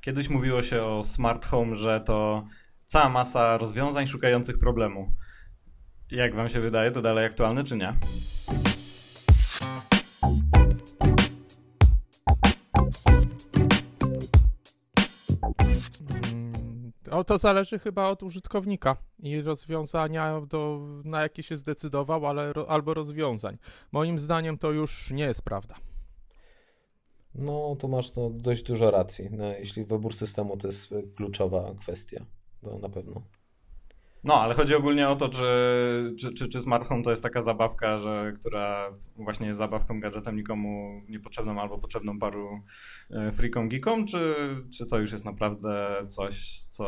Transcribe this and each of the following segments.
Kiedyś mówiło się o smart home, że to cała masa rozwiązań szukających problemu. Jak wam się wydaje, to dalej aktualne czy nie? Mm, O, to zależy chyba od użytkownika i rozwiązania, do, na jakie się zdecydował, ale, albo rozwiązań. Moim zdaniem to już nie jest prawda. No, tu masz no, dość dużo racji. No, jeśli wybór systemu to jest kluczowa kwestia, to na pewno. No, ale chodzi ogólnie o to, czy, czy, czy, czy smart home to jest taka zabawka, że, która właśnie jest zabawką, gadżetem nikomu niepotrzebną albo potrzebną paru e, freakom, geekom, czy, czy to już jest naprawdę coś, co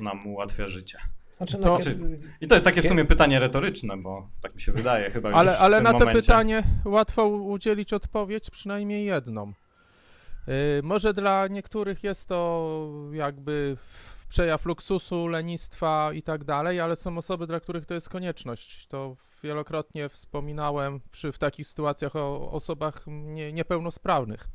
nam ułatwia życie? Znaczy, To- kiedy- I to jest takie w sumie pytanie retoryczne, bo tak mi się wydaje chyba już Ale, w ale tym na to momencie. pytanie łatwo udzielić odpowiedź, przynajmniej jedną. Yy, może dla niektórych jest to jakby przejaw luksusu, lenistwa i tak dalej, ale są osoby, dla których to jest konieczność. To wielokrotnie wspominałem przy, w takich sytuacjach o osobach nie, niepełnosprawnych.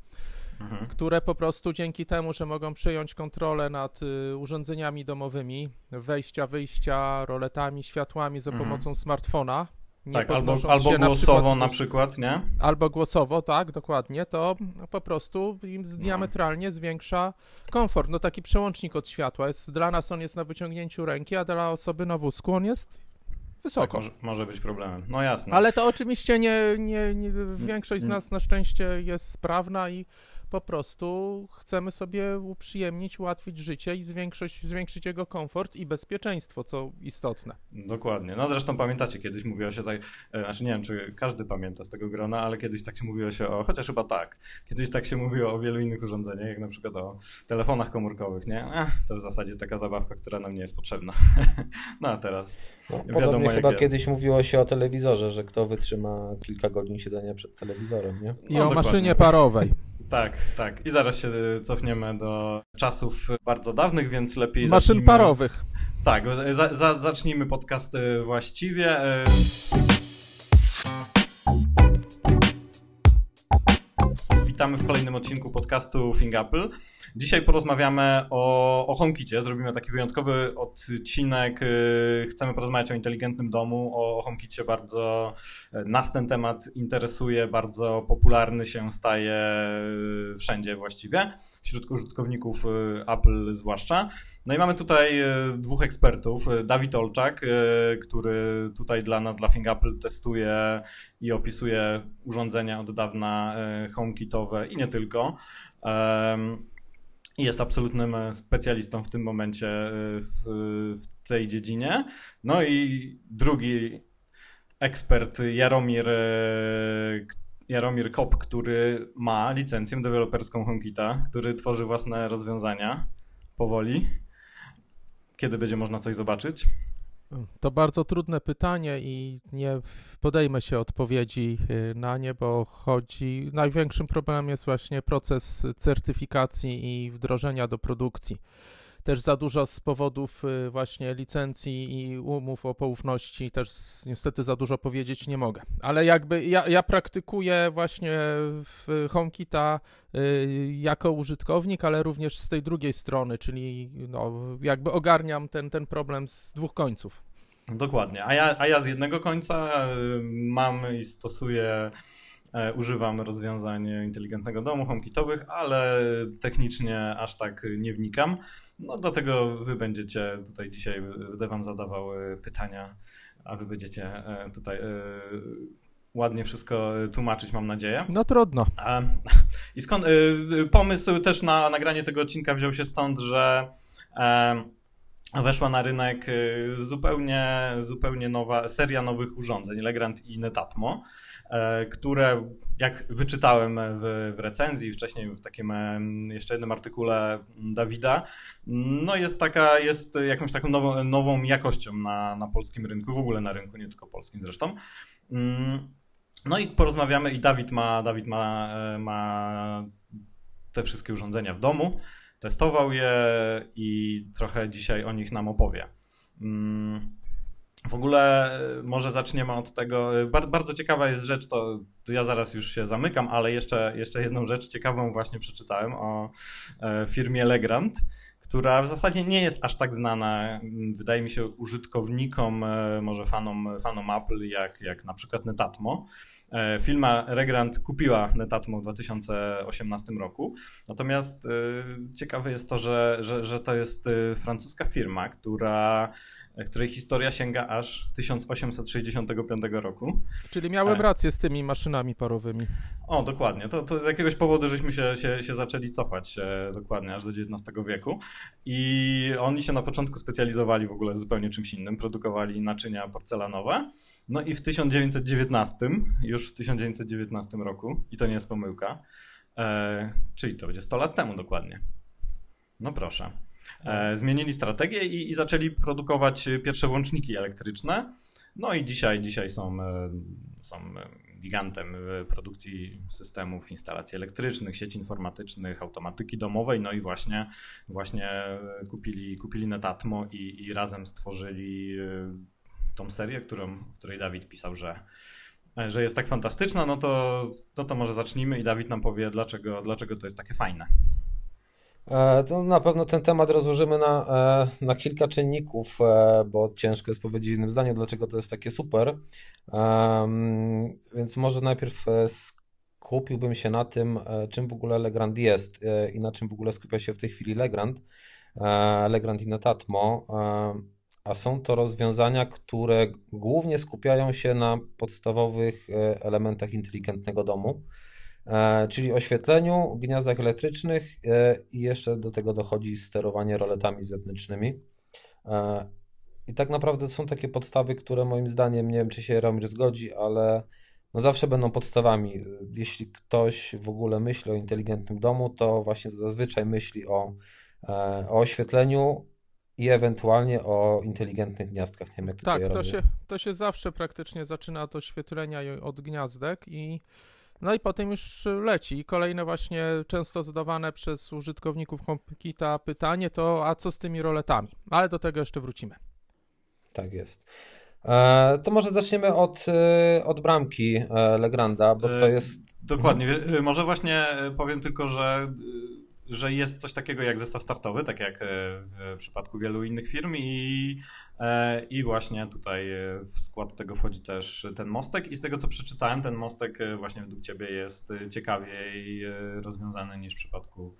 Mhm. które po prostu dzięki temu, że mogą przejąć kontrolę nad y, urządzeniami domowymi, wejścia, wyjścia, roletami, światłami za Mhm. pomocą smartfona. Nie Tak, albo, albo głosowo z- na przykład, nie? Albo głosowo, tak, dokładnie, to po prostu im No. diametralnie zwiększa komfort. No taki przełącznik od światła jest, dla nas on jest na wyciągnięciu ręki, a dla osoby na wózku on jest Tak, wysoko. może, może być problemem. No jasne. Ale to oczywiście nie, nie, nie większość z nas na szczęście jest sprawna i po prostu chcemy sobie uprzyjemnić, ułatwić życie i zwiększyć, zwiększyć jego komfort i bezpieczeństwo, co istotne. Dokładnie. No zresztą pamiętacie, kiedyś mówiło się tak, e, znaczy nie wiem, czy każdy pamięta z tego grona, ale kiedyś tak się mówiło się o, chociaż chyba tak, kiedyś tak się mówiło o wielu innych urządzeniach, jak na przykład o telefonach komórkowych, nie? Ech, to w zasadzie taka zabawka, która nam nie jest potrzebna. no a teraz No, Wiadomo, podobnie jak chyba jest. kiedyś mówiło się o telewizorze, że kto wytrzyma kilka godzin siedzenia przed telewizorem, nie? I No, o dokładnie. maszynie parowej. Tak, tak. I zaraz się e, cofniemy do czasów bardzo dawnych, więc lepiej Maszyn zacznijmy... parowych. Tak, za, za, zacznijmy podcast e, właściwie. Witamy w kolejnym odcinku podcastu Thing Apple. Dzisiaj porozmawiamy o, o HomeKicie. Zrobimy taki wyjątkowy odcinek. E, Chcemy porozmawiać o inteligentnym domu, o HomeKicie bardzo e, nas ten temat interesuje, bardzo popularny się staje e, wszędzie właściwie, wśród użytkowników e, Apple zwłaszcza. No i mamy tutaj dwóch ekspertów. Dawid Olczak, który tutaj dla nas, dla Thing Apple testuje i opisuje urządzenia od dawna e, HomeKitowe i nie tylko. Jest absolutnym e, specjalistą w tym momencie e, w, w tej dziedzinie. No i drugi ekspert Jaromir, e, Jaromir Kop, który ma licencję deweloperską HomeKita, który tworzy własne rozwiązania powoli. Kiedy będzie można coś zobaczyć? To bardzo trudne pytanie i nie podejmę się odpowiedzi y, na nie, bo chodzi. Największym problemem jest właśnie proces certyfikacji i wdrożenia do produkcji. Też za dużo z powodów y, właśnie licencji i umów o poufności, też niestety za dużo powiedzieć nie mogę. Ale jakby ja, ja praktykuję właśnie w HomeKita y, jako użytkownik, ale również z tej drugiej strony, czyli no, jakby ogarniam ten, ten problem z dwóch końców. Dokładnie. A ja, a ja z jednego końca y, mam i stosuję, używam rozwiązań inteligentnego domu, HomeKitowych, ale technicznie aż tak nie wnikam. No dlatego wy będziecie tutaj dzisiaj, będę wam zadawał e, pytania, a wy będziecie e, tutaj e, ładnie wszystko e, tłumaczyć, mam nadzieję. No trudno. I skąd pomysł też na nagranie tego odcinka wziął się stąd, że e, weszła na rynek zupełnie, zupełnie nowa seria nowych urządzeń, Legrand i Netatmo, e, które jak wyczytałem w, w recenzji, wcześniej w takim em, jeszcze jednym artykule Dawida, no jest taka, jest jakąś taką nową, nową jakością na, na polskim rynku, w ogóle na rynku, nie tylko polskim zresztą. Mm, No i porozmawiamy i Dawid ma, Dawid ma, e, ma te wszystkie urządzenia w domu, testował je i trochę dzisiaj o nich nam opowie. Mm, W ogóle e, może zaczniemy od tego. E, bardzo ciekawa jest rzecz, to, ja zaraz już się zamykam, ale jeszcze, jeszcze jedną rzecz ciekawą właśnie przeczytałem o e, firmie Legrand, która w zasadzie nie jest aż tak znana, wydaje mi się, użytkownikom, może fanom, fanom Apple, jak, jak na przykład Netatmo. Firma Regrand kupiła Netatmo w 2018 roku. Natomiast ciekawe jest to, że, że, że to jest francuska firma, która której historia sięga aż 1865 roku. Czyli miałem rację z tymi maszynami parowymi. O, dokładnie. To, to z jakiegoś powodu żeśmy się, się, się zaczęli cofać e, dokładnie aż do XIX wieku. I oni się na początku specjalizowali w ogóle zupełnie czymś innym. Produkowali naczynia porcelanowe. No i w 1919, już w 1919 roku, i to nie jest pomyłka, e, czyli to będzie 100 lat temu dokładnie. No proszę. E, zmienili strategię i, i, zaczęli produkować pierwsze włączniki elektryczne. No i dzisiaj, dzisiaj są, e, są gigantem produkcji systemów instalacji elektrycznych, sieci informatycznych, automatyki domowej, no i właśnie, właśnie kupili, kupili Netatmo i, i razem stworzyli e, tą serię, którą, której Dawid pisał, że, że jest tak fantastyczna, no to, no to może zacznijmy i Dawid nam powie, dlaczego, dlaczego to jest takie fajne. E, to na pewno ten temat rozłożymy na, e, na kilka czynników, e, bo ciężko jest powiedzieć innym zdaniem, dlaczego to jest takie super. Więc może najpierw skupiłbym się na tym, czym w ogóle Legrand jest i na czym w ogóle skupia się w tej chwili Legrand, Legrand i Netatmo. A są to rozwiązania, które głównie skupiają się na podstawowych elementach inteligentnego domu. E, czyli oświetleniu, gniazdach elektrycznych e, i jeszcze do tego dochodzi sterowanie roletami zewnętrznymi. E, I tak naprawdę są takie podstawy, które moim zdaniem, nie wiem czy się Romir zgodzi, ale no zawsze będą podstawami. Jeśli ktoś w ogóle myśli o inteligentnym domu, to właśnie zazwyczaj myśli o, o oświetleniu i ewentualnie o inteligentnych gniazdkach. Nie wiem, jak tak, to się, to się zawsze praktycznie zaczyna od oświetlenia od gniazdek i no i potem już leci. Kolejne właśnie często zadawane przez użytkowników HomeKita pytanie to, a co z tymi roletami? Ale do tego jeszcze wrócimy. Tak jest. E, to może zaczniemy od, e, od bramki e, Legranda, bo to jest... Dokładnie. Może właśnie powiem tylko, że że jest coś takiego jak zestaw startowy, tak jak e, w przypadku wielu innych firm i, e, i właśnie tutaj e, w skład tego wchodzi też ten mostek i z tego co przeczytałem, ten mostek właśnie według Ciebie jest ciekawiej rozwiązany niż w przypadku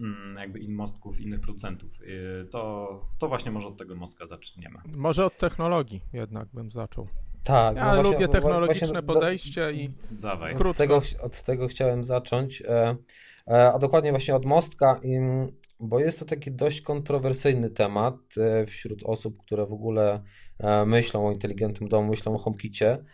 mm, jakby in mostków innych producentów. To, to właśnie może od tego mostka zaczniemy. Może od technologii jednak bym zaczął. Tak. Ja no lubię właśnie, technologiczne właśnie podejście do, i Dawaj. Od tego, od tego chciałem zacząć. E, a dokładnie właśnie od mostka, bo jest to taki dość kontrowersyjny temat e, wśród osób, które w ogóle e, myślą o inteligentnym domu, myślą o HomeKicie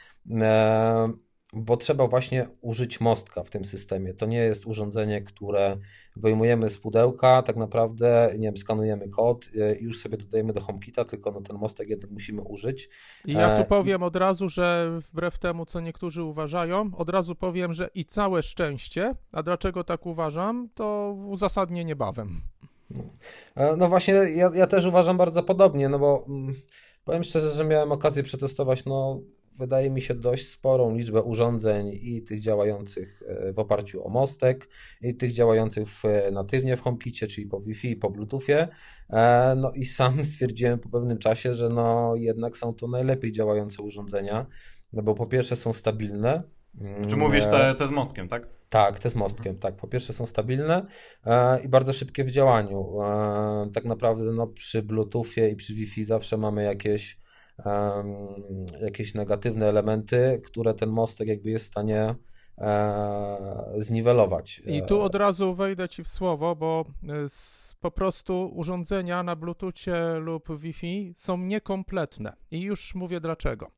bo trzeba właśnie użyć mostka w tym systemie. To nie jest urządzenie, które wyjmujemy z pudełka, tak naprawdę, nie wiem, skanujemy kod i już sobie dodajemy do HomeKita, tylko no ten mostek jednak musimy użyć. I ja tu powiem od razu, że wbrew temu, co niektórzy uważają, od razu powiem, że i całe szczęście, a dlaczego tak uważam, to uzasadnię niebawem. No, no właśnie, ja, ja też uważam bardzo podobnie, no bo mm, powiem szczerze, że miałem okazję przetestować no wydaje mi się, dość sporą liczbę urządzeń i tych działających e, w oparciu o mostek, i tych działających w, natywnie w HomeKicie, czyli po Wi-Fi, po Bluetoothie. E, no i sam stwierdziłem po pewnym czasie, że no jednak są to najlepiej działające urządzenia, no bo po pierwsze są stabilne, czy mówisz te, te z mostkiem, tak? Tak, te z mostkiem, tak. Po pierwsze są stabilne e, i bardzo szybkie w działaniu. E, tak naprawdę no, przy Bluetoothie i przy Wi-Fi zawsze mamy jakieś jakieś negatywne elementy, które ten mostek jakby jest w stanie e, zniwelować. I tu od razu wejdę Ci w słowo, bo e, po prostu urządzenia na Bluetoothie lub Wi-Fi są niekompletne. I już mówię dlaczego.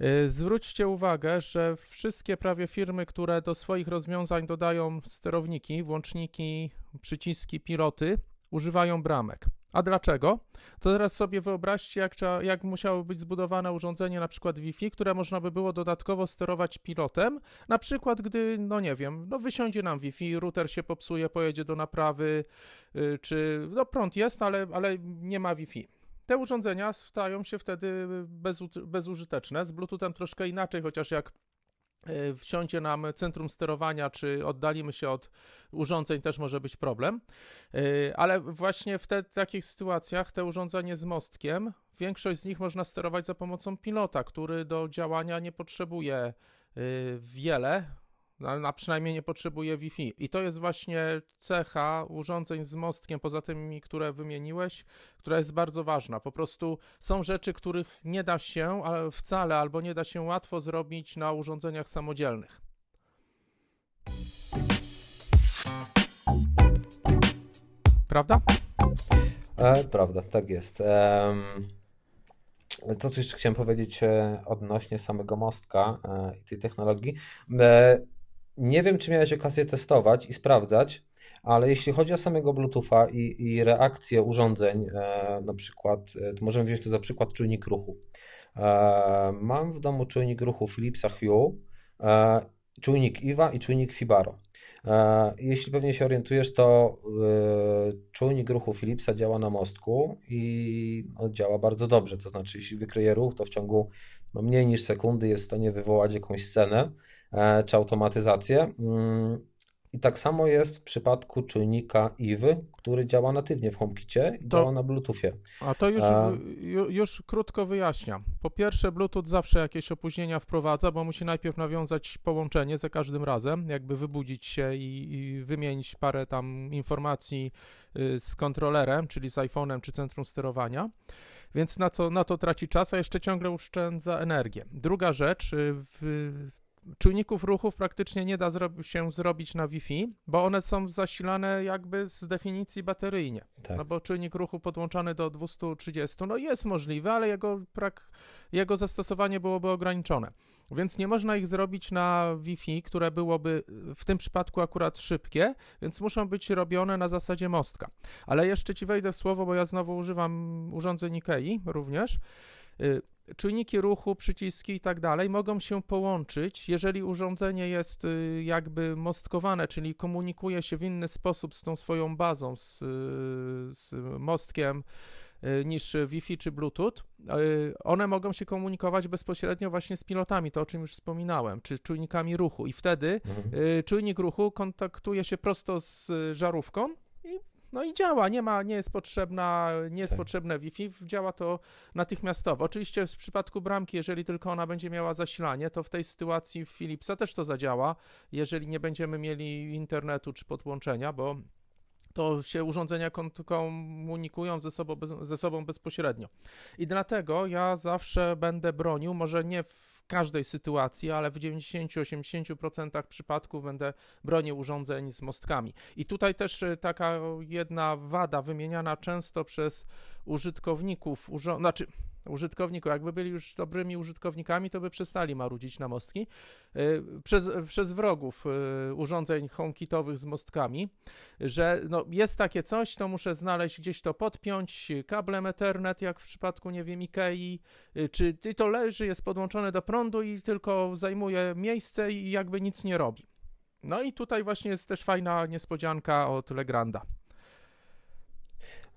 E, zwróćcie uwagę, że wszystkie prawie firmy, które do swoich rozwiązań dodają sterowniki, włączniki, przyciski, piloty, używają bramek. A dlaczego? To teraz sobie wyobraźcie, jak, jak musiało być zbudowane urządzenie, na przykład Wi-Fi, które można by było dodatkowo sterować pilotem. Na przykład, gdy, no nie wiem, no wysiądzie nam Wi-Fi, router się popsuje, pojedzie do naprawy, yy, czy no prąd jest, ale, ale nie ma Wi-Fi. te urządzenia stają się wtedy bezużyteczne. Z Bluetoothem troszkę inaczej, chociaż jak wsiądzie nam centrum sterowania, czy oddalimy się od urządzeń, też może być problem. E, ale właśnie w te, takich sytuacjach te urządzenie z mostkiem, większość z nich można sterować za pomocą pilota, który do działania nie potrzebuje e, wiele, a przynajmniej nie potrzebuje Wi-Fi. I to jest właśnie cecha urządzeń z mostkiem, poza tymi, które wymieniłeś, która jest bardzo ważna. Po prostu są rzeczy, których nie da się wcale albo nie da się łatwo zrobić na urządzeniach samodzielnych. Prawda? E, prawda, tak jest. Um... Co tu jeszcze chciałem powiedzieć e, odnośnie samego mostka e, i tej technologii? Nie wiem, czy miałeś okazję testować i sprawdzać, ale jeśli chodzi o samego Bluetootha i, i reakcję urządzeń, e, na przykład, e, to możemy wziąć tu za przykład czujnik ruchu. E, mam w domu czujnik ruchu Philipsa Hue, e, czujnik IWA i czujnik Fibaro. E, jeśli pewnie się orientujesz, to e, czujnik ruchu Philipsa działa na mostku i no, działa bardzo dobrze. To znaczy, jeśli wykryje ruch, to w ciągu no, mniej niż sekundy jest w stanie wywołać jakąś scenę. E, czy automatyzację. Mm, I tak samo jest w przypadku czujnika IWY, który działa natywnie w HomeKicie i to, działa na Bluetoothie. A to już, a... już krótko wyjaśniam. Po pierwsze, Bluetooth zawsze jakieś opóźnienia wprowadza, bo musi najpierw nawiązać połączenie za każdym razem, jakby wybudzić się i, i wymienić parę tam informacji y, z kontrolerem, czyli z iPhone'em czy centrum sterowania więc na, co, na to traci czas, a jeszcze ciągle oszczędza energię. Druga rzecz, y, w, czujników ruchów praktycznie nie da zro się zrobić na Wi-Fi, bo one są zasilane jakby z definicji bateryjnie. Tak. No bo czujnik ruchu podłączony do 230, no jest możliwe, ale jego, jego zastosowanie byłoby ograniczone. Więc nie można ich zrobić na Wi-Fi, które byłoby w tym przypadku akurat szybkie, więc muszą być robione na zasadzie mostka. Ale jeszcze ci wejdę w słowo, bo ja znowu używam urządzeń IKEA również. Y, czujniki ruchu, przyciski i tak dalej mogą się połączyć, jeżeli urządzenie jest y, jakby mostkowane, czyli komunikuje się w inny sposób z tą swoją bazą, z, y, z mostkiem niż Wi-Fi czy Bluetooth, one mogą się komunikować bezpośrednio właśnie z pilotami, to o czym już wspominałem, czy czujnikami ruchu i wtedy mhm. czujnik ruchu kontaktuje się prosto z żarówką i no i działa, nie ma, nie jest potrzebna, nie jest tak. potrzebne Wi-Fi, działa to natychmiastowo. Oczywiście w przypadku bramki, jeżeli tylko ona będzie miała zasilanie, to w tej sytuacji w Philipsa też to zadziała, jeżeli nie będziemy mieli internetu czy podłączenia, bo to się urządzenia komunikują ze sobą, bez, ze sobą bezpośrednio. I dlatego ja zawsze będę bronił, może nie w każdej sytuacji, ale w 90-80% przypadków będę bronił urządzeń z mostkami. I tutaj też e, taka jedna wada wymieniana często przez użytkowników, urząd... znaczy użytkowników. Jakby byli już dobrymi użytkownikami, to by przestali marudzić na mostki. E, przez, przez wrogów e, urządzeń HomeKitowych z mostkami, że no, jest takie coś, to muszę znaleźć gdzieś to podpiąć, kablem Ethernet, jak w przypadku, nie wiem, Ikei, e, czy to leży, jest podłączone do prądu i tylko zajmuje miejsce i jakby nic nie robi. No i tutaj właśnie jest też fajna niespodzianka od Legranda.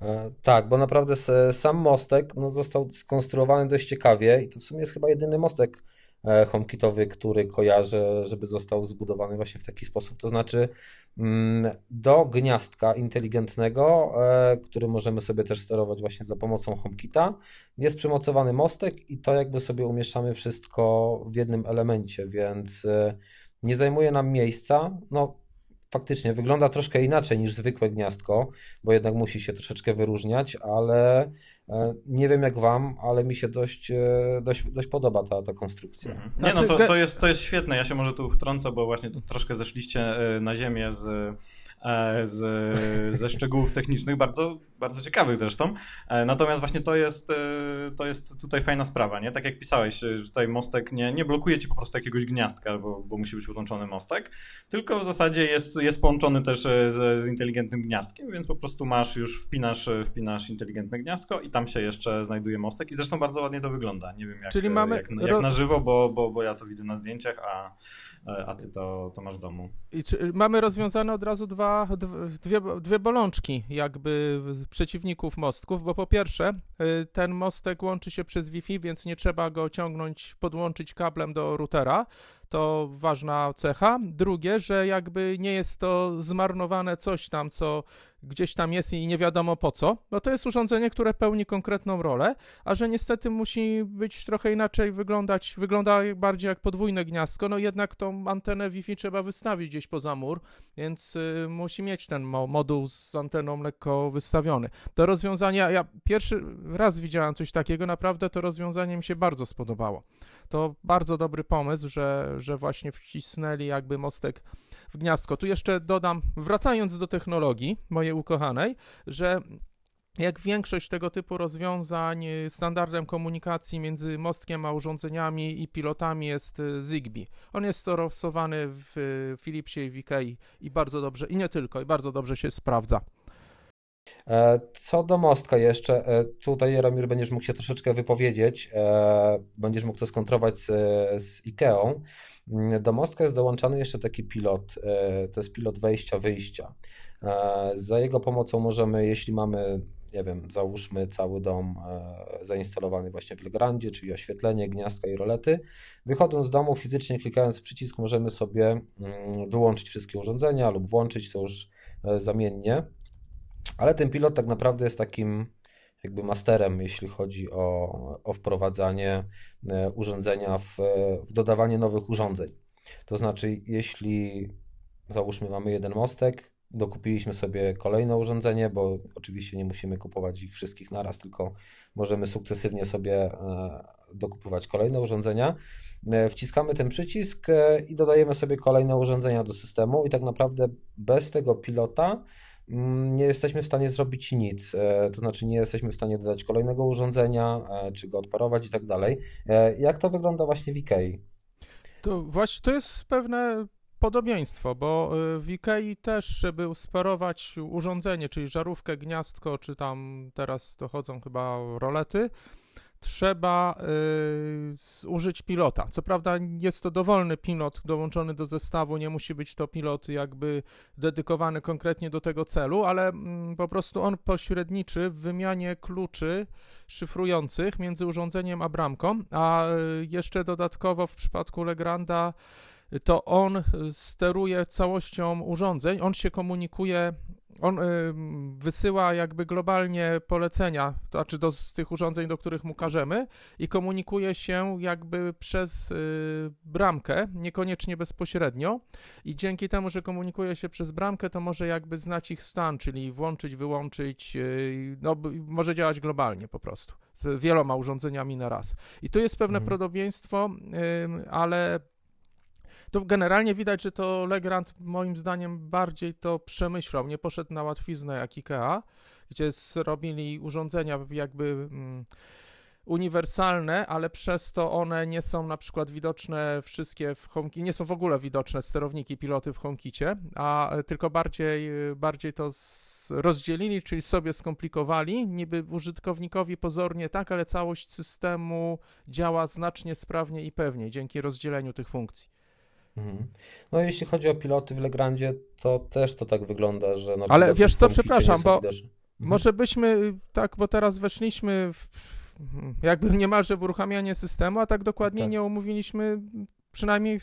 E, tak, bo naprawdę sam mostek no, został skonstruowany dość ciekawie i to w sumie jest chyba jedyny mostek e, HomeKitowy, który kojarzę, żeby został zbudowany właśnie w taki sposób. To znaczy mm, do gniazdka inteligentnego, e, który możemy sobie też sterować właśnie za pomocą HomeKita, jest przymocowany mostek i to jakby sobie umieszczamy wszystko w jednym elemencie, więc nie zajmuje nam miejsca. No, faktycznie wygląda troszkę inaczej niż zwykłe gniazdko, bo jednak musi się troszeczkę wyróżniać, ale e, nie wiem jak wam, ale mi się dość, e, dość, dość podoba ta, ta konstrukcja. Mhm. Nie no, znaczy, to, to, jest, to jest świetne. Ja się może tu wtrącę, bo właśnie to troszkę zeszliście e, na ziemię z z, ze szczegółów technicznych, bardzo, bardzo ciekawych zresztą. E, natomiast właśnie to jest, e, to jest tutaj fajna sprawa, nie? Tak jak pisałeś, że tutaj mostek nie, nie blokuje ci po prostu jakiegoś gniazdka, bo, bo musi być podłączony mostek, tylko w zasadzie jest, jest połączony też z, z inteligentnym gniazdkiem, więc po prostu masz już, wpinasz, wpinasz inteligentne gniazdko i tam się jeszcze znajduje mostek i zresztą bardzo ładnie to wygląda. Nie wiem jak, Czyli mamy... jak, jak na żywo, bo, bo, bo ja to widzę na zdjęciach, a, a ty to, to masz w domu. Czy, mamy rozwiązane od razu dwa dwie, dwie bolączki jakby przeciwników mostków, bo po pierwsze y, ten mostek łączy się przez Wi-Fi, więc nie trzeba go ciągnąć, podłączyć kablem do routera, to ważna cecha. Drugie, że jakby nie jest to zmarnowane coś tam, co gdzieś tam jest i nie wiadomo po co, bo to jest urządzenie, które pełni konkretną rolę, a że niestety musi być trochę inaczej wyglądać, wygląda bardziej jak podwójne gniazdko, no jednak tą antenę Wi-Fi trzeba wystawić gdzieś poza mur, więc y, musi mieć ten mo moduł z anteną lekko wystawiony. To rozwiązanie, ja pierwszy raz widziałem coś takiego, naprawdę to rozwiązanie mi się bardzo spodobało. To bardzo dobry pomysł, że, że właśnie wcisnęli jakby mostek w gniazdko. Tu jeszcze dodam, wracając do technologii mojej ukochanej, że jak większość tego typu rozwiązań, standardem komunikacji między mostkiem a urządzeniami i pilotami jest y, Zigbee. On jest stosowany w Philipsie i w IKEA i bardzo dobrze, i nie tylko, i bardzo dobrze się sprawdza. E, co do mostka jeszcze, e, tutaj Jaromir będziesz mógł się troszeczkę wypowiedzieć, e, będziesz mógł to skontrować z, z. Do mostka jest dołączany jeszcze taki pilot, to jest pilot wejścia-wyjścia. Za jego pomocą możemy, jeśli mamy, nie wiem, załóżmy cały dom zainstalowany właśnie w Legrandzie, czyli oświetlenie, gniazdka i rolety, wychodząc z domu, fizycznie klikając w przycisk, możemy sobie mm, wyłączyć wszystkie urządzenia lub włączyć to już zamiennie. Ale ten pilot tak naprawdę jest takim jakby masterem, jeśli chodzi o, o wprowadzanie e, urządzenia w, w dodawanie nowych urządzeń. To znaczy, jeśli załóżmy mamy jeden mostek, dokupiliśmy sobie kolejne urządzenie, bo oczywiście nie musimy kupować ich wszystkich naraz, tylko możemy sukcesywnie sobie e, dokupować kolejne urządzenia. E, wciskamy ten przycisk i dodajemy sobie kolejne urządzenia do systemu i tak naprawdę bez tego pilota nie jesteśmy w stanie zrobić nic. E, to znaczy, nie jesteśmy w stanie dodać kolejnego urządzenia, e, czy go odparować i tak dalej. E, jak to wygląda właśnie w IKEA? To właśnie to jest pewne podobieństwo, bo w IKEA też, żeby sparować urządzenie, czyli żarówkę, gniazdko, czy tam teraz dochodzą chyba rolety, trzeba y, użyć pilota. Co prawda jest to dowolny pilot dołączony do zestawu, nie musi być to pilot jakby dedykowany konkretnie do tego celu, ale mm, po prostu on pośredniczy w wymianie kluczy szyfrujących między urządzeniem a bramką, a y, jeszcze dodatkowo w przypadku Legranda to on steruje całością urządzeń, on się komunikuje on y, wysyła jakby globalnie polecenia, to znaczy do z tych urządzeń, do których mu każemy i komunikuje się jakby przez y, bramkę, niekoniecznie bezpośrednio i dzięki temu, że komunikuje się przez bramkę, to może jakby znać ich stan, czyli włączyć, wyłączyć, y, no może działać globalnie po prostu, z wieloma urządzeniami na raz. I tu jest pewne mhm. podobieństwo, ale to generalnie widać, że to Legrand moim zdaniem bardziej to przemyślał, nie poszedł na łatwiznę jak IKEA, gdzie zrobili urządzenia jakby mm, uniwersalne, ale przez to one nie są na przykład widoczne wszystkie w HomeKit, nie są w ogóle widoczne sterowniki, piloty w HomeKicie, a tylko bardziej, bardziej to rozdzielili, czyli sobie skomplikowali, niby użytkownikowi pozornie tak, ale całość systemu działa znacznie sprawniej i pewniej dzięki rozdzieleniu tych funkcji. Mhm. No jeśli chodzi o piloty w Legrandzie, to też to tak wygląda, że... No, Ale wiesz co, przepraszam, bo mhm. może byśmy, tak, bo teraz weszliśmy w, jakby niemalże w uruchamianie systemu, a tak dokładnie tak. nie omówiliśmy przynajmniej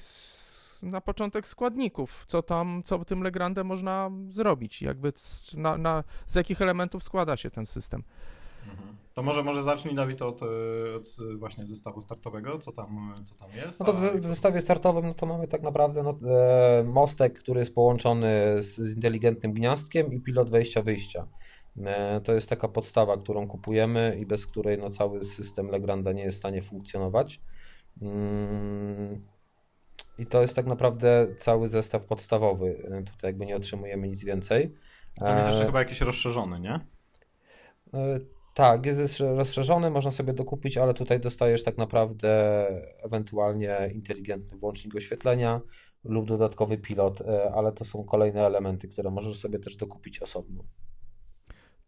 na początek składników, co tam, co tym Legrandem można zrobić, jakby na, na, z jakich elementów składa się ten system. Mhm. To może, może zacznij, Dawid, od, od właśnie zestawu startowego, co tam, co tam jest. No to w, w zestawie startowym no to mamy tak naprawdę no, e, mostek, który jest połączony z, z inteligentnym gniazdkiem i pilot wejścia-wyjścia. E, to jest taka podstawa, którą kupujemy i bez której no, cały system Legranda nie jest w stanie funkcjonować. Mm, I to jest tak naprawdę cały zestaw podstawowy. E, tutaj jakby nie otrzymujemy nic więcej. Tam jest jeszcze chyba jakiś rozszerzony, nie? Tak, jest rozszerzony, można sobie dokupić, ale tutaj dostajesz tak naprawdę ewentualnie inteligentny włącznik oświetlenia lub dodatkowy pilot, e, ale to są kolejne elementy, które możesz sobie też dokupić osobno.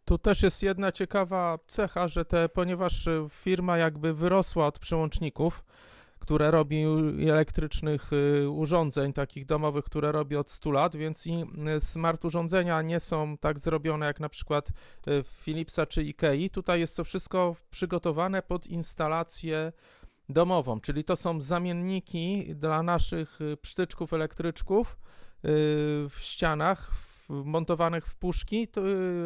Tu też jest jedna ciekawa cecha, że te, ponieważ firma jakby wyrosła od przełączników, które robi elektrycznych urządzeń, takich domowych, które robi od 100 lat, więc i smart urządzenia nie są tak zrobione jak na przykład Philipsa czy Ikei. Tutaj jest to wszystko przygotowane pod instalację domową, czyli to są zamienniki dla naszych psztyczków, elektryczków w ścianach, montowanych w puszki,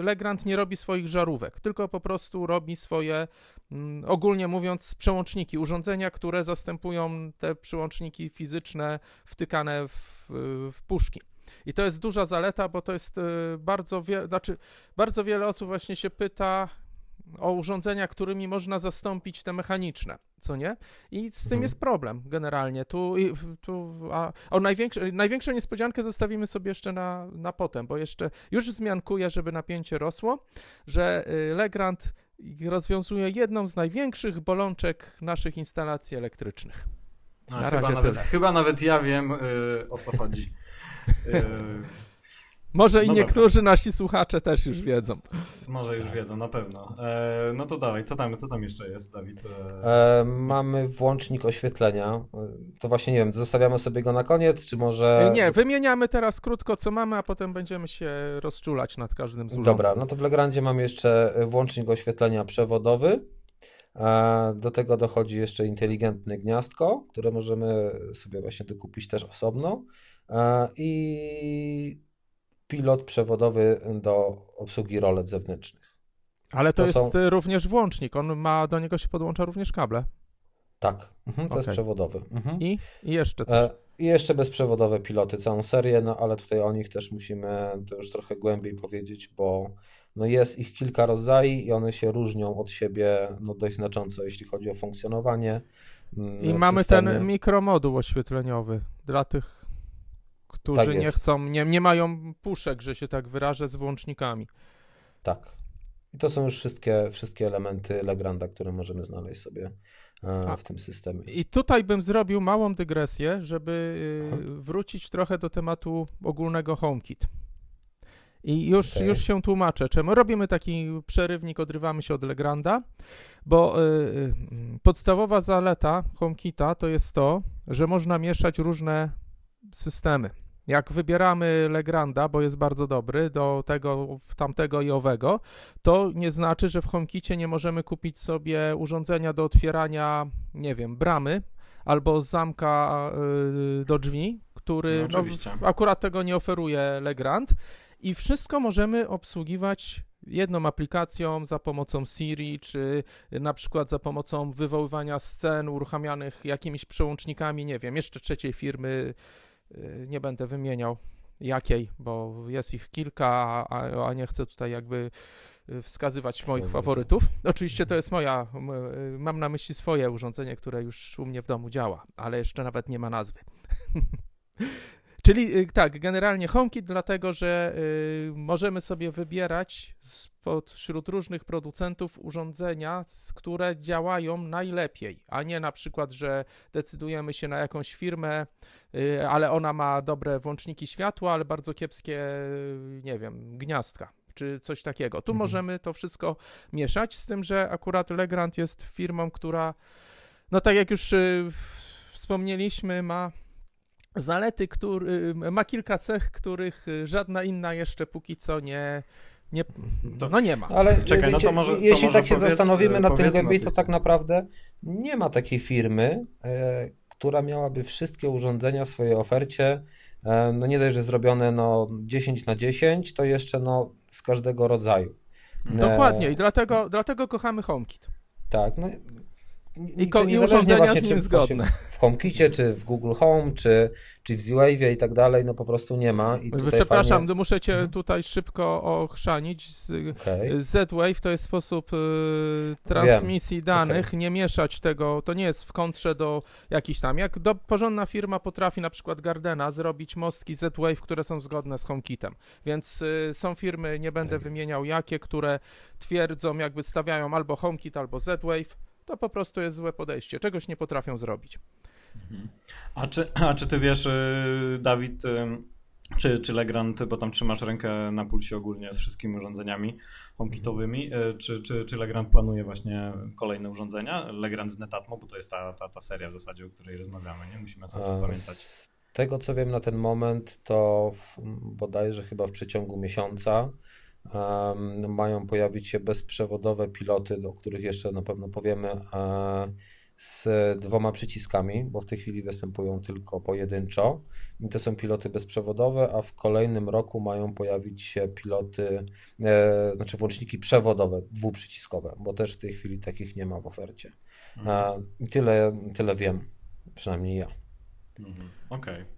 y, Legrand nie robi swoich żarówek, tylko po prostu robi swoje, mm, ogólnie mówiąc, przełączniki, urządzenia, które zastępują te przełączniki fizyczne wtykane w, w puszki. I to jest duża zaleta, bo to jest y, bardzo, wie, znaczy, bardzo wiele osób właśnie się pyta, o urządzenia, którymi można zastąpić te mechaniczne, co nie? I z tym mhm. jest problem generalnie. Tu, tu a, o największe, największą niespodziankę zostawimy sobie jeszcze na, na potem, bo jeszcze już wzmiankuję, żeby napięcie rosło, że y, Legrand rozwiązuje jedną z największych bolączek naszych instalacji elektrycznych. A, chyba, nawet, chyba nawet ja wiem, y, o co chodzi. Y, może i no niektórzy dobra. nasi słuchacze też już wiedzą. Może już wiedzą, na pewno. E, no to dawaj, co tam, co tam jeszcze jest, Dawid? E... E, mamy włącznik oświetlenia. E, to właśnie nie wiem, zostawiamy sobie go na koniec, czy może. E, nie, wymieniamy teraz krótko, co mamy, a potem będziemy się rozczulać nad każdym z urządzeń. Dobra, no to w Legrandzie mamy jeszcze włącznik oświetlenia przewodowy. E, do tego dochodzi jeszcze inteligentne gniazdko, które możemy sobie właśnie dokupić też osobno. I pilot przewodowy do obsługi rolet zewnętrznych. Ale to, to jest są... również włącznik, on ma, do niego się podłącza również kable. Tak, mhm, to okay. jest przewodowy. Mhm. I? I jeszcze coś. E, I jeszcze bezprzewodowe piloty, całą serię, no ale tutaj o nich też musimy to już trochę głębiej powiedzieć, bo no jest ich kilka rodzajów i one się różnią od siebie no dość znacząco, jeśli chodzi o funkcjonowanie. Mm, I mamy systemie. ten mikromoduł oświetleniowy dla tych którzy tak nie chcą, nie, nie mają puszek, że się tak wyrażę, z włącznikami. Tak. I to są już wszystkie, wszystkie elementy Legranda, które możemy znaleźć sobie e, w tym systemie. I tutaj bym zrobił małą dygresję, żeby y, wrócić trochę do tematu ogólnego HomeKit. I już, okay. już się tłumaczę, czemu robimy taki przerywnik, odrywamy się od Legranda, bo y, y, podstawowa zaleta HomeKita to jest to, że można mieszać różne systemy. Jak wybieramy Legranda, bo jest bardzo dobry, do tego, tamtego i owego, to nie znaczy, że w HomeKicie nie możemy kupić sobie urządzenia do otwierania, nie wiem, bramy albo zamka y, do drzwi, który no, no, akurat tego nie oferuje Legrand. I wszystko możemy obsługiwać jedną aplikacją za pomocą Siri, czy na przykład za pomocą wywoływania scen uruchamianych jakimiś przełącznikami, nie wiem, jeszcze trzeciej firmy nie będę wymieniał jakiej, bo jest ich kilka, a, a nie chcę tutaj jakby y, wskazywać moich faworytów. Oczywiście to jest moja, y, mam na myśli swoje urządzenie, które już u mnie w domu działa, ale jeszcze nawet nie ma nazwy. Czyli y, tak, generalnie HomeKit dlatego, że y, możemy sobie wybierać spośród różnych producentów urządzenia, które działają najlepiej, a nie na przykład, że decydujemy się na jakąś firmę, y, ale ona ma dobre włączniki światła, ale bardzo kiepskie, nie wiem, gniazdka czy coś takiego. Tu mhm. możemy to wszystko mieszać, z tym, że akurat Legrand jest firmą, która, no tak jak już wspomnieliśmy, ma zalety, który, ma kilka cech, których żadna inna jeszcze póki co nie, nie, no nie ma. Ale Czekaj, wiecie, no to może, to jeśli może tak się zastanowimy na tym głębiej, to tak naprawdę nie ma takiej firmy, e, która miałaby wszystkie urządzenia w swojej ofercie, e, no nie dość, że zrobione no 10 na 10, to jeszcze no z każdego rodzaju. Dokładnie i dlatego, dlatego kochamy HomeKit. Tak, no i, ko- i urządzenia z nim zgodne. W HomeKicie, czy w Google Home, czy, czy w Z-Wave'ie i tak dalej, no po prostu nie ma. I Przepraszam, fajnie... muszę cię mhm. tutaj szybko ochrzanić. Z, okay. Z-Wave to jest sposób y, transmisji Wiem. danych, okay. nie mieszać tego, to nie jest w kontrze do jakichś tam. Jak do, porządna firma potrafi na przykład Gardena zrobić mostki Z-Wave, które są zgodne z HomeKitem. Więc y, są firmy, nie będę tak wymieniał jakie, które twierdzą, jakby stawiają albo HomeKit, albo Z-Wave, to po prostu jest złe podejście. Czegoś nie potrafią zrobić. A czy, a czy ty wiesz, y, Dawid, y, Czy, czy Legrand, bo tam trzymasz rękę na pulsie ogólnie z wszystkimi urządzeniami HomeKitowymi, e, czy, czy, czy Legrand planuje właśnie kolejne urządzenia? Legrand z Netatmo, bo to jest ta, ta, ta seria w zasadzie, o której rozmawiamy, nie? Musimy sobie czas pamiętać. Z tego co wiem na ten moment, to w, bodajże chyba w przeciągu miesiąca mają pojawić się bezprzewodowe piloty, do których jeszcze na pewno powiemy. Um, z dwoma przyciskami, bo w tej chwili występują tylko pojedynczo. I to są piloty bezprzewodowe, a w kolejnym roku mają pojawić się piloty, e, znaczy włączniki przewodowe, dwuprzyciskowe, bo też w tej chwili takich nie ma w ofercie. Mhm. E, tyle, tyle wiem, przynajmniej ja. Mhm. Okej. Okay.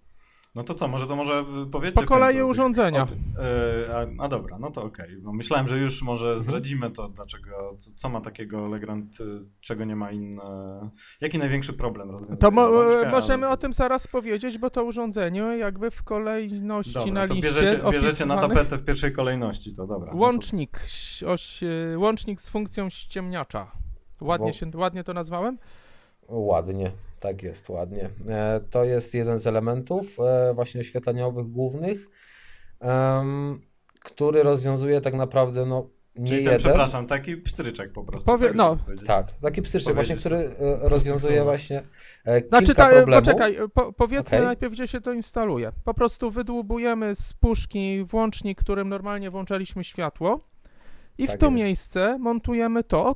No to co, może to może powiedzcie. Po kolei urządzenia. Tych, yy, a, a, dobra, no to okej. Okay. myślałem, że już może mhm. zdradzimy to, dlaczego, co, co, ma takiego Legrand, y, czego nie ma inne. Jaki największy problem rozwiązuje? To mo możemy o tym zaraz powiedzieć, bo to urządzenie jakby w kolejności dobra, na liście. Bierzecie, bierzecie na tapetę w pierwszej kolejności, to dobra. Łącznik, no to... oś, łącznik z funkcją ściemniacza. Ładnie, się, ładnie to nazwałem? Ładnie. Tak jest, ładnie. E, to jest jeden z elementów e, właśnie oświetleniowych głównych, który rozwiązuje tak naprawdę no, nie Czyli ten, jeden. przepraszam, taki pstryczek po prostu. Powie, tak, no, tak, taki pstryczek właśnie, który e, rozwiązuje właśnie Znaczy, ta, problemów. poczekaj, po, powiedzmy okay. najpierw, gdzie się to instaluje. Po prostu wydłubujemy z puszki włącznik, którym normalnie włączaliśmy światło i tak w to jest. miejsce montujemy to,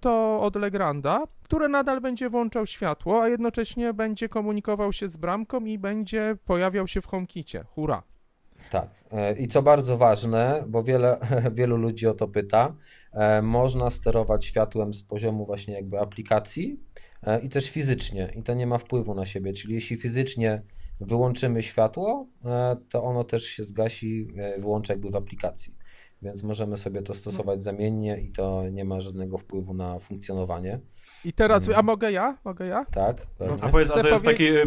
to od Legranda, które nadal będzie włączał światło, a jednocześnie będzie komunikował się z bramką i będzie pojawiał się w HomeKicie. Hurra! Tak. E, I co bardzo ważne, bo wiele, wielu ludzi o to pyta, e, można sterować światłem z poziomu właśnie jakby aplikacji e, i też fizycznie. I to nie ma wpływu na siebie. Czyli jeśli fizycznie wyłączymy światło, to ono też się zgasi, wyłączy jakby w aplikacji więc możemy sobie to stosować zamiennie i to nie ma żadnego wpływu na funkcjonowanie. I teraz, a mogę ja? Mogę ja? Tak, pewnie. A powiedz, a to jest taki e,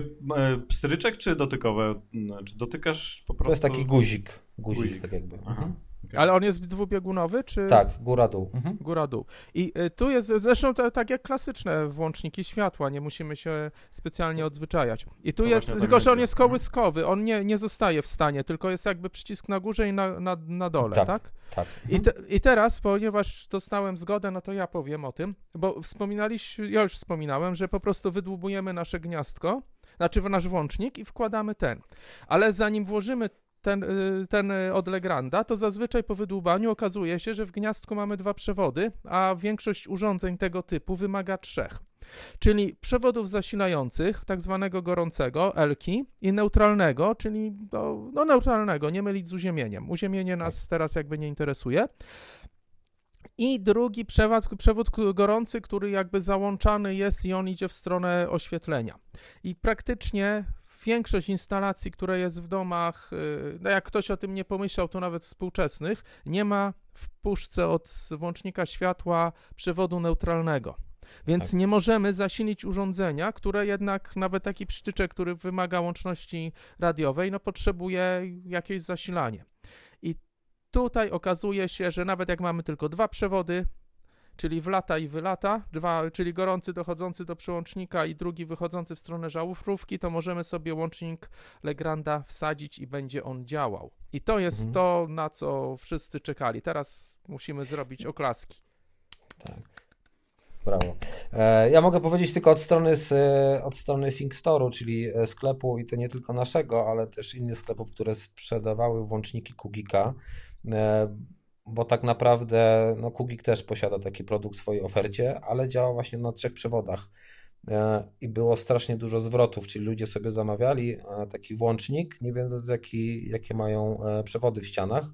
pstryczek czy dotykowe? Czy dotykasz po prostu? To jest taki guzik, guzik, guzik. tak jakby. Aha. Mhm. Okay. Ale on jest dwubiegunowy, czy? Tak, góra-dół. Mhm. Góra-dół. I y, tu jest, zresztą to, tak jak klasyczne włączniki światła, nie musimy się specjalnie odzwyczajać. I tu jest, tak tylko że on jest mhm. kołyskowy, on nie, nie zostaje w stanie, tylko jest jakby przycisk na górze i na, na, na dole, tak? Tak. tak. I, te, I teraz, ponieważ dostałem zgodę, no to ja powiem o tym, bo wspominaliśmy, ja już wspominałem, że po prostu wydłubujemy nasze gniazdko, znaczy nasz włącznik i wkładamy ten. Ale zanim włożymy ten, y, ten od Legranda, to zazwyczaj po wydłubaniu okazuje się, że w gniazdku mamy dwa przewody, a większość urządzeń tego typu wymaga trzech. Czyli przewodów zasilających, tak zwanego gorącego, elki, i neutralnego, czyli no, no neutralnego, nie mylić z uziemieniem. Uziemienie nas tak. teraz jakby nie interesuje. I drugi przewód, przewód gorący, który jakby załączany jest i on idzie w stronę oświetlenia. I praktycznie większość instalacji, które jest w domach, y, no jak ktoś o tym nie pomyślał, to nawet współczesnych, nie ma w puszce od włącznika światła przewodu neutralnego. Więc tak. nie możemy zasilić urządzenia, które jednak nawet taki przytyczek, który wymaga łączności radiowej, no potrzebuje jakieś zasilanie. I tutaj okazuje się, że nawet jak mamy tylko dwa przewody, czyli wlata i wylata, dwa, czyli gorący dochodzący do przełącznika i drugi wychodzący w stronę żałówki, to możemy sobie łącznik Legranda wsadzić i będzie on działał. I to jest mhm. to, na co wszyscy czekali. Teraz musimy zrobić oklaski. Tak. Brawo. E, ja mogę powiedzieć tylko od strony, z, od strony Think Store'u, czyli e, sklepu i to nie tylko naszego, ale też innych sklepów, które sprzedawały włączniki Kugika e, bo tak naprawdę no, Kugik też posiada taki produkt w swojej ofercie, ale działa właśnie na trzech przewodach. E, I było strasznie dużo zwrotów, czyli ludzie sobie zamawiali e, taki włącznik, nie wiedząc jaki, jakie mają e, przewody w ścianach.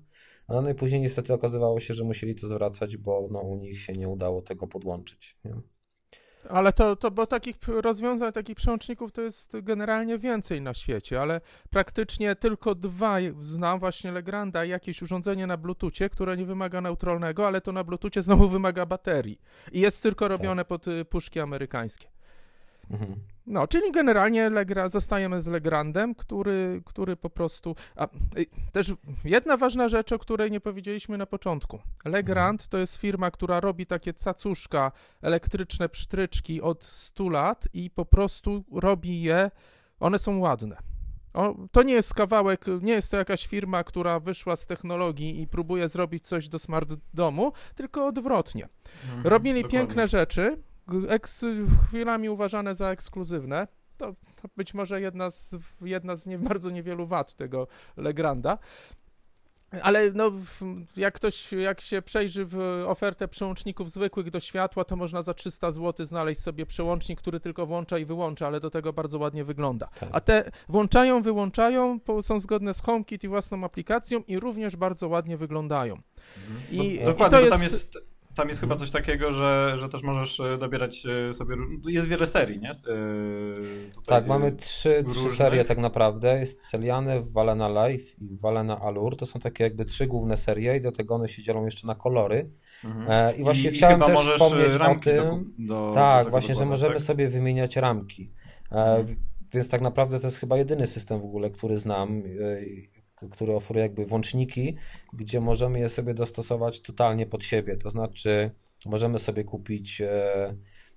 No i później niestety okazywało się, że musieli to zwracać, bo no, u nich się nie udało tego podłączyć. Nie? Ale to, to, bo takich rozwiązań, takich przełączników to jest generalnie więcej na świecie, ale praktycznie tylko dwa znam, właśnie Legranda i jakieś urządzenie na Bluetoothie, które nie wymaga neutralnego, ale to na Bluetoothie znowu wymaga baterii. I jest tylko robione tak. pod y, puszki amerykańskie. Mhm. No, czyli generalnie Legra, zostajemy z Legrandem, który, który po prostu. A, też jedna ważna rzecz, o której nie powiedzieliśmy na początku. Legrand mhm. to jest firma, która robi takie cacuszka, elektryczne psztryczki od 100 lat i po prostu robi je. One są ładne. O, to nie jest kawałek, nie jest to jakaś firma, która wyszła z technologii i próbuje zrobić coś do smart domu, tylko odwrotnie. Mhm, Robili dokładnie. piękne rzeczy, eks, chwilami uważane za ekskluzywne. To, to, być może jedna z, jedna z nie, bardzo niewielu wad tego Legranda, ale no, jak ktoś, jak się przejrzy w ofertę przełączników zwykłych do światła, to można za 300 zł znaleźć sobie przełącznik, który tylko włącza i wyłącza, ale do tego bardzo ładnie wygląda. Tak. A te włączają, wyłączają, są zgodne z HomeKit i własną aplikacją i również bardzo ładnie wyglądają. Mhm. I, no, dokładnie, i to jest... tam jest tam jest chyba coś takiego, że, że też możesz e, dobierać e, sobie. Jest wiele serii, nie? E, tutaj tak, mamy trzy, trzy serie tak naprawdę. Jest Celiane, Valena Life i Valena Allure. To są takie jakby trzy główne serie i do tego one się dzielą jeszcze na kolory. Mhm. I właśnie I, chciałem i też wspomnieć o tym. Do, do, tak, do właśnie, że możemy tak? sobie wymieniać ramki. Mhm. Więc tak naprawdę to jest chyba jedyny system w ogóle, który znam który oferuje jakby włączniki, gdzie możemy je sobie dostosować totalnie pod siebie. To znaczy, możemy sobie kupić e,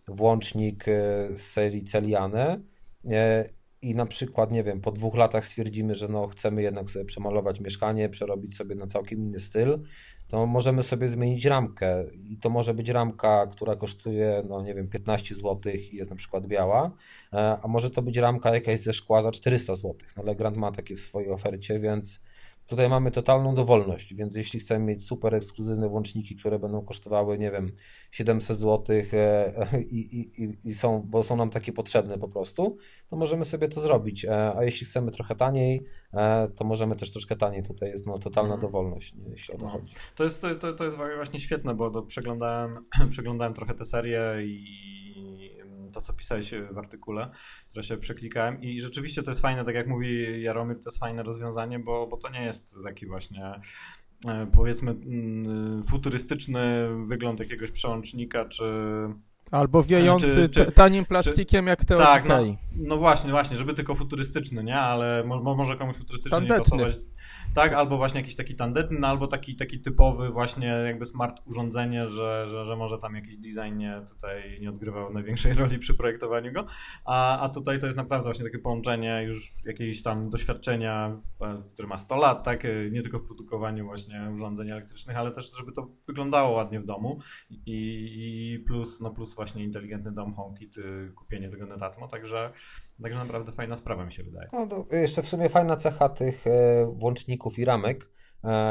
włącznik e, z serii Celiane i na przykład, nie wiem, po dwóch latach stwierdzimy, że no chcemy jednak sobie przemalować mieszkanie, przerobić sobie na całkiem inny styl, to możemy sobie zmienić ramkę i to może być ramka, która kosztuje, no nie wiem, 15 zł i jest na przykład biała, e, a może to być ramka jakaś ze szkła za 400 zł. No, Legrand ma takie w swojej ofercie, więc Tutaj mamy totalną dowolność, więc jeśli chcemy mieć super ekskluzywne włączniki, które będą kosztowały, nie wiem, 700 zł e, i, i, i są, bo są nam takie potrzebne po prostu, to możemy sobie to zrobić. E, a jeśli chcemy trochę taniej, e, to możemy też troszkę taniej. Tutaj jest no, totalna mhm. dowolność, jeśli o to no. chodzi. To jest, to, to jest właśnie świetne, bo przeglądałem, przeglądałem trochę tę serię i to, co pisałeś w artykule, które się przeklikałem. I rzeczywiście to jest fajne, tak jak mówi Jaromir, to jest fajne rozwiązanie, bo, bo to nie jest taki właśnie e, powiedzmy mm, futurystyczny wygląd jakiegoś przełącznika, czy Albo wiejący czy, czy, tanim plastikiem czy, jak te Tak, no, no, właśnie, właśnie, żeby tylko futurystyczny, nie? Ale mo, może komuś futurystycznie nie pasować. Tak, albo właśnie jakiś taki tandetny, no, albo taki, taki typowy właśnie jakby smart urządzenie, że, że, że może tam jakiś design nie, tutaj nie odgrywał największej roli przy projektowaniu go, a, a tutaj to jest naprawdę właśnie takie połączenie już jakiejś tam doświadczenia, które ma 100 lat, tak, nie tylko w produkowaniu właśnie urządzeń elektrycznych, ale też żeby to wyglądało ładnie w domu. I, i plus, no plus właśnie inteligentny dom HomeKit, kupienie tego Netatmo, także, także naprawdę fajna sprawa mi się wydaje. No, jeszcze w sumie fajna cecha tych e, włączników i ramek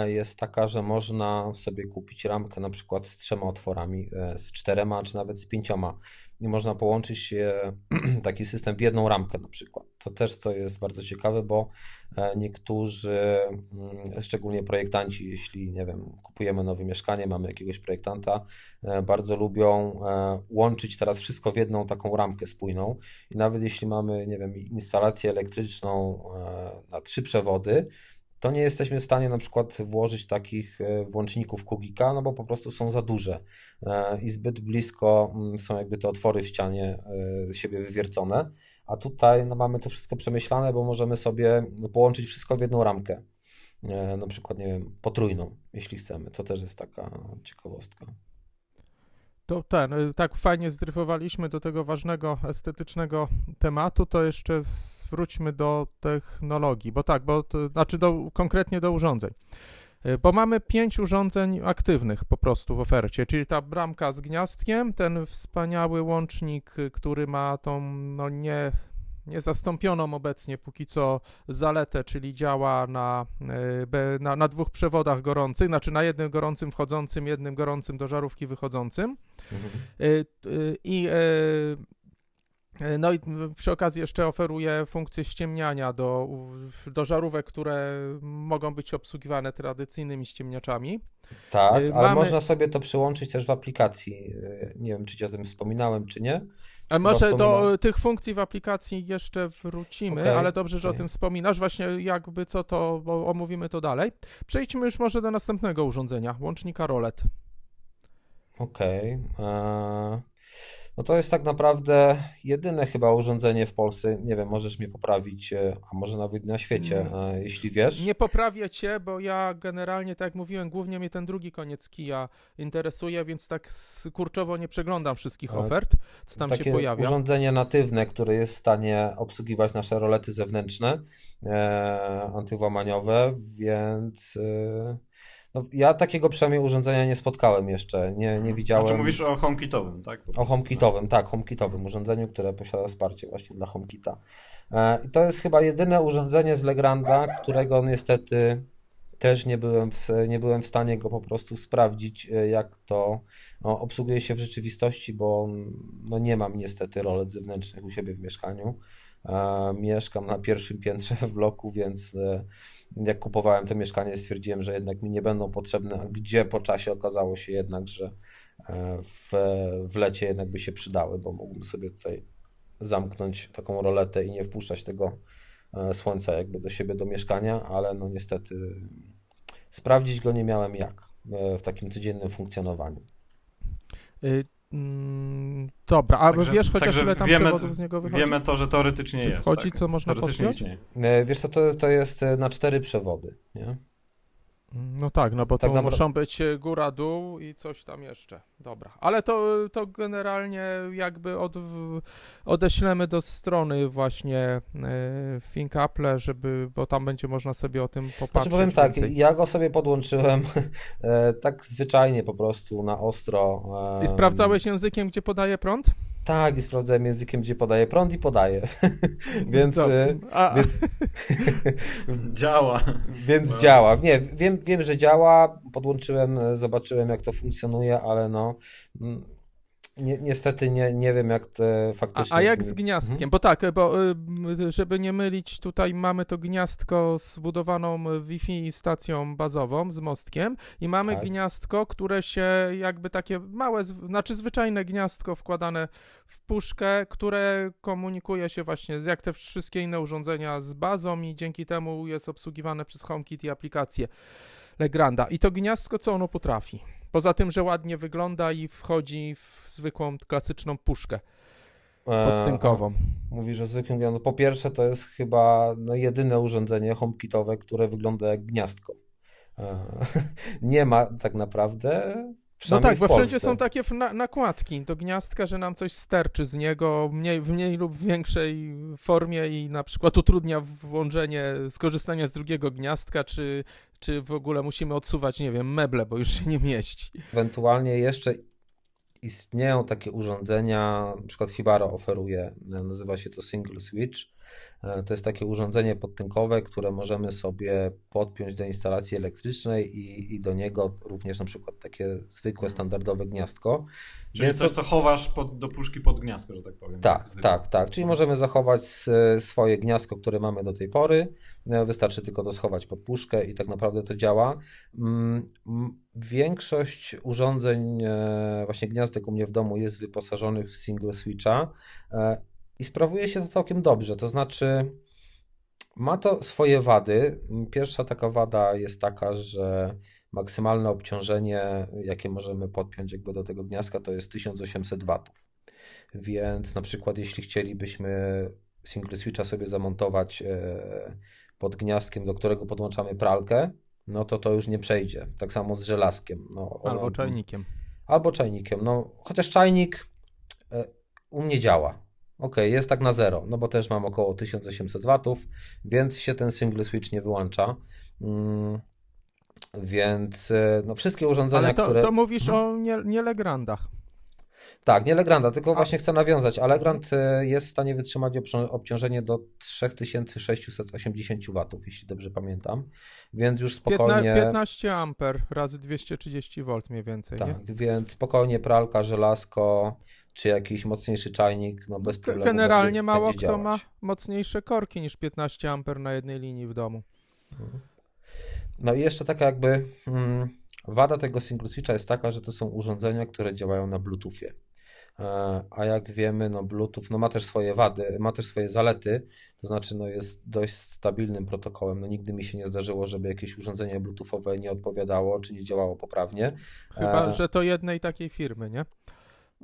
jest taka, że można sobie kupić ramkę na przykład z trzema otworami, e, z czterema czy nawet z pięcioma i można połączyć taki system w jedną ramkę na przykład. To też co jest bardzo ciekawe, bo e, niektórzy, mm, szczególnie projektanci, jeśli nie wiem, kupujemy nowe mieszkanie, mamy jakiegoś projektanta, e, bardzo lubią e, łączyć teraz wszystko w jedną taką ramkę spójną i nawet jeśli mamy, nie wiem, instalację elektryczną na trzy przewody, to nie jesteśmy w stanie na przykład włożyć takich e, włączników Kugika, no bo po prostu są za duże e, i zbyt blisko mm, są jakby te otwory w ścianie e, siebie wywiercone, a tutaj no, mamy to wszystko przemyślane, bo możemy sobie połączyć wszystko w jedną ramkę, na przykład, nie wiem, potrójną, jeśli chcemy. To też jest taka ciekawostka. To ten, y, tak fajnie zdryfowaliśmy do tego ważnego estetycznego tematu, to jeszcze wróćmy do technologii, bo tak, bo to, znaczy do, konkretnie do urządzeń. Y, bo mamy pięć urządzeń aktywnych po prostu w ofercie, czyli ta bramka z gniazdkiem, ten wspaniały łącznik, y, który ma tą no nie niezastąpioną obecnie póki co zaletę, czyli działa na, e, na, na, dwóch przewodach gorących, znaczy na jednym gorącym wchodzącym, jednym gorącym do żarówki wychodzącym. Mhm. E, e, I no i przy okazji jeszcze oferuje funkcję ściemniania do, do żarówek, które mogą być obsługiwane tradycyjnymi ściemniaczami. Tak, ale Mamy... można sobie to przyłączyć też w aplikacji. Nie wiem, czy ci o tym wspominałem, czy nie. A może do tych funkcji w aplikacji jeszcze wrócimy, okay, ale dobrze, że okay. o tym wspominasz. Właśnie jakby co to, bo omówimy to dalej. Przejdźmy już może do następnego urządzenia, łącznika Rolet. Okej. Okay. No to jest tak naprawdę jedyne chyba urządzenie w Polsce, nie wiem, możesz mnie poprawić, e, a może nawet na świecie, mm. jeśli wiesz. Nie poprawię cię, bo ja generalnie, tak jak mówiłem, głównie mnie ten drugi koniec kija interesuje, więc tak kurczowo nie przeglądam wszystkich ofert, co tam Takie się pojawia. urządzenie natywne, które jest w stanie obsługiwać nasze rolety zewnętrzne, e, antywłamaniowe, więc... E, no, ja takiego przynajmniej urządzenia nie spotkałem jeszcze, nie, nie widziałem. Znaczy mówisz o HomeKitowym, tak? O HomeKitowym, tak, HomeKitowym urządzeniu, które posiada wsparcie właśnie dla HomeKita. E, I to jest chyba jedyne urządzenie z Legranda, którego niestety też nie byłem, w, nie byłem w stanie go po prostu sprawdzić, e, jak to no, obsługuje się w rzeczywistości, bo no, nie mam niestety rolet zewnętrznych u siebie w mieszkaniu. E, mieszkam na pierwszym piętrze w bloku, więc jak kupowałem to mieszkanie, stwierdziłem, że jednak mi nie będą potrzebne, a gdzie po czasie okazało się jednak, że e, w, w lecie jednak by się przydały, bo mógłbym sobie tutaj zamknąć taką roletę i nie wpuszczać tego e, słońca jakby do siebie, do mieszkania, ale no niestety sprawdzić go nie miałem jak e, w takim codziennym funkcjonowaniu. Mm, dobra, a także, wiesz chociaż ile tam wiemy, przewodów z niego wychodzi? Wiemy to, że teoretycznie Czy jest. wchodzi, tak. co można podpiąć? E, wiesz co, to, to jest e, na cztery przewody, nie? No tak, no bo tak to muszą być e, góra, dół i coś tam jeszcze. Dobra, ale to, to generalnie jakby od, odeślemy do strony właśnie e, ThinkApple, żeby, bo tam będzie można sobie o tym popatrzeć. Znaczy powiem tak, ja go sobie podłączyłem e, tak zwyczajnie po prostu na ostro. I sprawdzałeś językiem, gdzie podaje prąd? Tak, i sprawdzałem językiem, gdzie podaje prąd i podaje. więc, e, więc działa. Więc wow. działa. Nie, wiem, wiem, że działa. Podłączyłem, zobaczyłem, jak to funkcjonuje, ale no. Ni niestety nie, nie wiem, jak te faktycznie. A, a jak z gniazdkiem? Mhm. Bo tak, bo y, żeby nie mylić, tutaj mamy to gniazdko zbudowaną Wi-Fi stacją bazową z mostkiem i mamy tak. gniazdko, które się jakby takie małe, znaczy zwyczajne gniazdko wkładane w puszkę, które komunikuje się właśnie jak te wszystkie inne urządzenia z bazą i dzięki temu jest obsługiwane przez HomeKit i aplikacje Legranda. I to gniazdko, co ono potrafi? Poza tym, że ładnie wygląda i wchodzi w zwykłą, klasyczną puszkę podtynkową. E, mówisz o zwykłym no Po pierwsze, to jest chyba no, jedyne urządzenie HomeKitowe, które wygląda jak gniazdko. E, nie ma tak naprawdę no tak, bo wszędzie są takie na nakładki. Do gniazdka, że nam coś sterczy z niego mniej, w mniej lub większej formie i na przykład utrudnia włączenie, skorzystania z drugiego gniazdka, czy, czy w ogóle musimy odsuwać, nie wiem, meble, bo już się nie mieści. Ewentualnie jeszcze istnieją takie urządzenia, na przykład Fibaro oferuje, nazywa się to Single Switch, to jest takie urządzenie podtynkowe, które możemy sobie podpiąć do instalacji elektrycznej i, i do niego również na przykład takie zwykłe, standardowe gniazdko. Czyli Więc coś, co chowasz pod, do puszki pod gniazdko, że tak powiem. Tak, tak, tak, tak. Czyli możemy zachować swoje gniazdko, które mamy do tej pory. E, wystarczy tylko to schować pod puszkę i tak naprawdę to działa. Mm, większość urządzeń, e, właśnie gniazdek u mnie w domu jest wyposażonych w single switcha i sprawuje się to całkiem dobrze. To znaczy, ma to swoje wady. Pierwsza taka wada jest taka, że maksymalne obciążenie, jakie możemy podpiąć jakby do tego gniazdka, to jest 1800 W. Więc na przykład, jeśli chcielibyśmy single switcha sobie zamontować e, pod gniazdkiem, do którego podłączamy pralkę, no to to już nie przejdzie. Tak samo z żelazkiem. No, albo czajnikiem. Albo czajnikiem. No, chociaż czajnik e, u mnie działa. Ok, jest tak na zero, no bo też mam około 1800 watów, więc się ten single switch nie wyłącza. Mm, więc e, no, wszystkie urządzenia, Ale to, które... to mówisz hmm? o nie, nie Legrandach. Tak, nie Legranda, tylko A... właśnie chcę nawiązać. Allegrand e, jest w stanie wytrzymać obciążenie do 3680 watów, jeśli dobrze pamiętam, więc już spokojnie... 15 amper razy 230 V mniej więcej, Tak, nie? więc spokojnie pralka, żelazko, czy jakiś mocniejszy czajnik, no bez problemu. Generalnie będzie, mało będzie kto ma mocniejsze korki niż 15 A na jednej linii w domu. No i jeszcze taka jakby hmm, wada tego single switcha jest taka, że to są urządzenia, które działają na Bluetoothie. E, a jak wiemy, no Bluetooth no ma też swoje wady, ma też swoje zalety, to znaczy no jest dość stabilnym protokołem. No nigdy mi się nie zdarzyło, żeby jakieś urządzenie Bluetoothowe nie odpowiadało, czy nie działało poprawnie. Chyba, e... że to jednej takiej firmy, nie?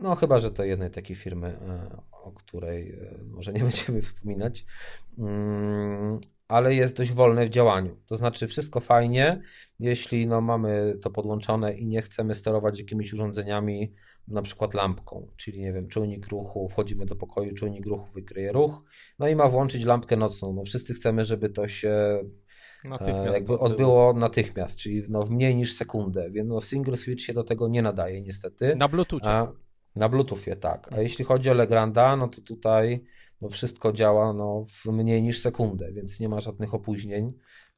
No, chyba, że to jednej takiej firmy, e, o której e, może nie będziemy wspominać, mm, ale jest dość wolne w działaniu. To znaczy, wszystko fajnie, jeśli no, mamy to podłączone i nie chcemy sterować jakimiś urządzeniami, na przykład lampką, czyli nie wiem, czujnik ruchu, wchodzimy do pokoju, czujnik ruchu wykryje ruch, no i ma włączyć lampkę nocną. No, wszyscy chcemy, żeby to się Natychmiast jakby odbyło natychmiast, czyli no w mniej niż sekundę, więc no single switch się do tego nie nadaje niestety. Na Bluetoothie. Na Bluetoothie, tak. A jeśli chodzi o Legranda, no to tutaj no wszystko działa no, w mniej niż sekundę, więc nie ma żadnych opóźnień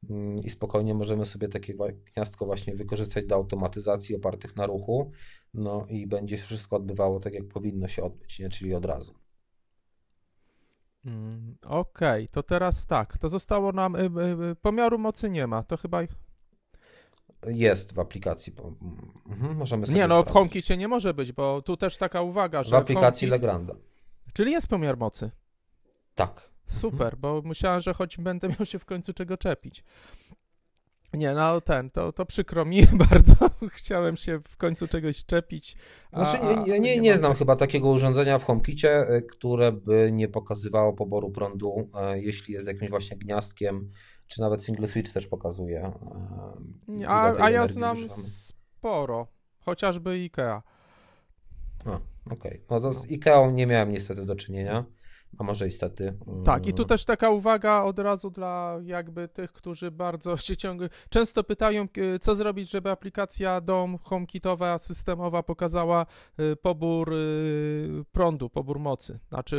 mm, i spokojnie możemy sobie takie gniazdko właśnie wykorzystać do automatyzacji opartych na ruchu, no i będzie wszystko odbywało tak, jak powinno się odbyć, nie? czyli od razu. Mm, okej, okay, to teraz tak, to zostało nam, y, y, y, pomiaru mocy nie ma, to chyba jest w aplikacji. Mhm, możemy sobie Nie, no sprawdzić. w HomeKitie nie może być, bo tu też taka uwaga, że. W aplikacji HomeKit... Legranda. Czyli jest pomiar mocy. Tak. Super, mhm. bo myślałem, że choć będę miał się w końcu czego czepić. Nie, no ten, to, to przykro mi bardzo. Chciałem się w końcu czegoś czepić. A, znaczy, nie, nie, nie, nie znam chyba takiego urządzenia w HomeKicie, e, które by nie pokazywało poboru prądu, e, jeśli jest jakimś właśnie gniazdkiem czy nawet single switch też pokazuje. E, a, a ja znam sporo, chociażby IKEA. okej. Okay. No to z. IKEA nie miałem niestety do czynienia. A może niestety. Tak, i tu też taka uwaga od razu dla jakby tych, którzy bardzo się ciągle. Często pytają, co zrobić, żeby aplikacja dom HomeKitowa, systemowa pokazała y, pobór y, prądu, pobór mocy. Znaczy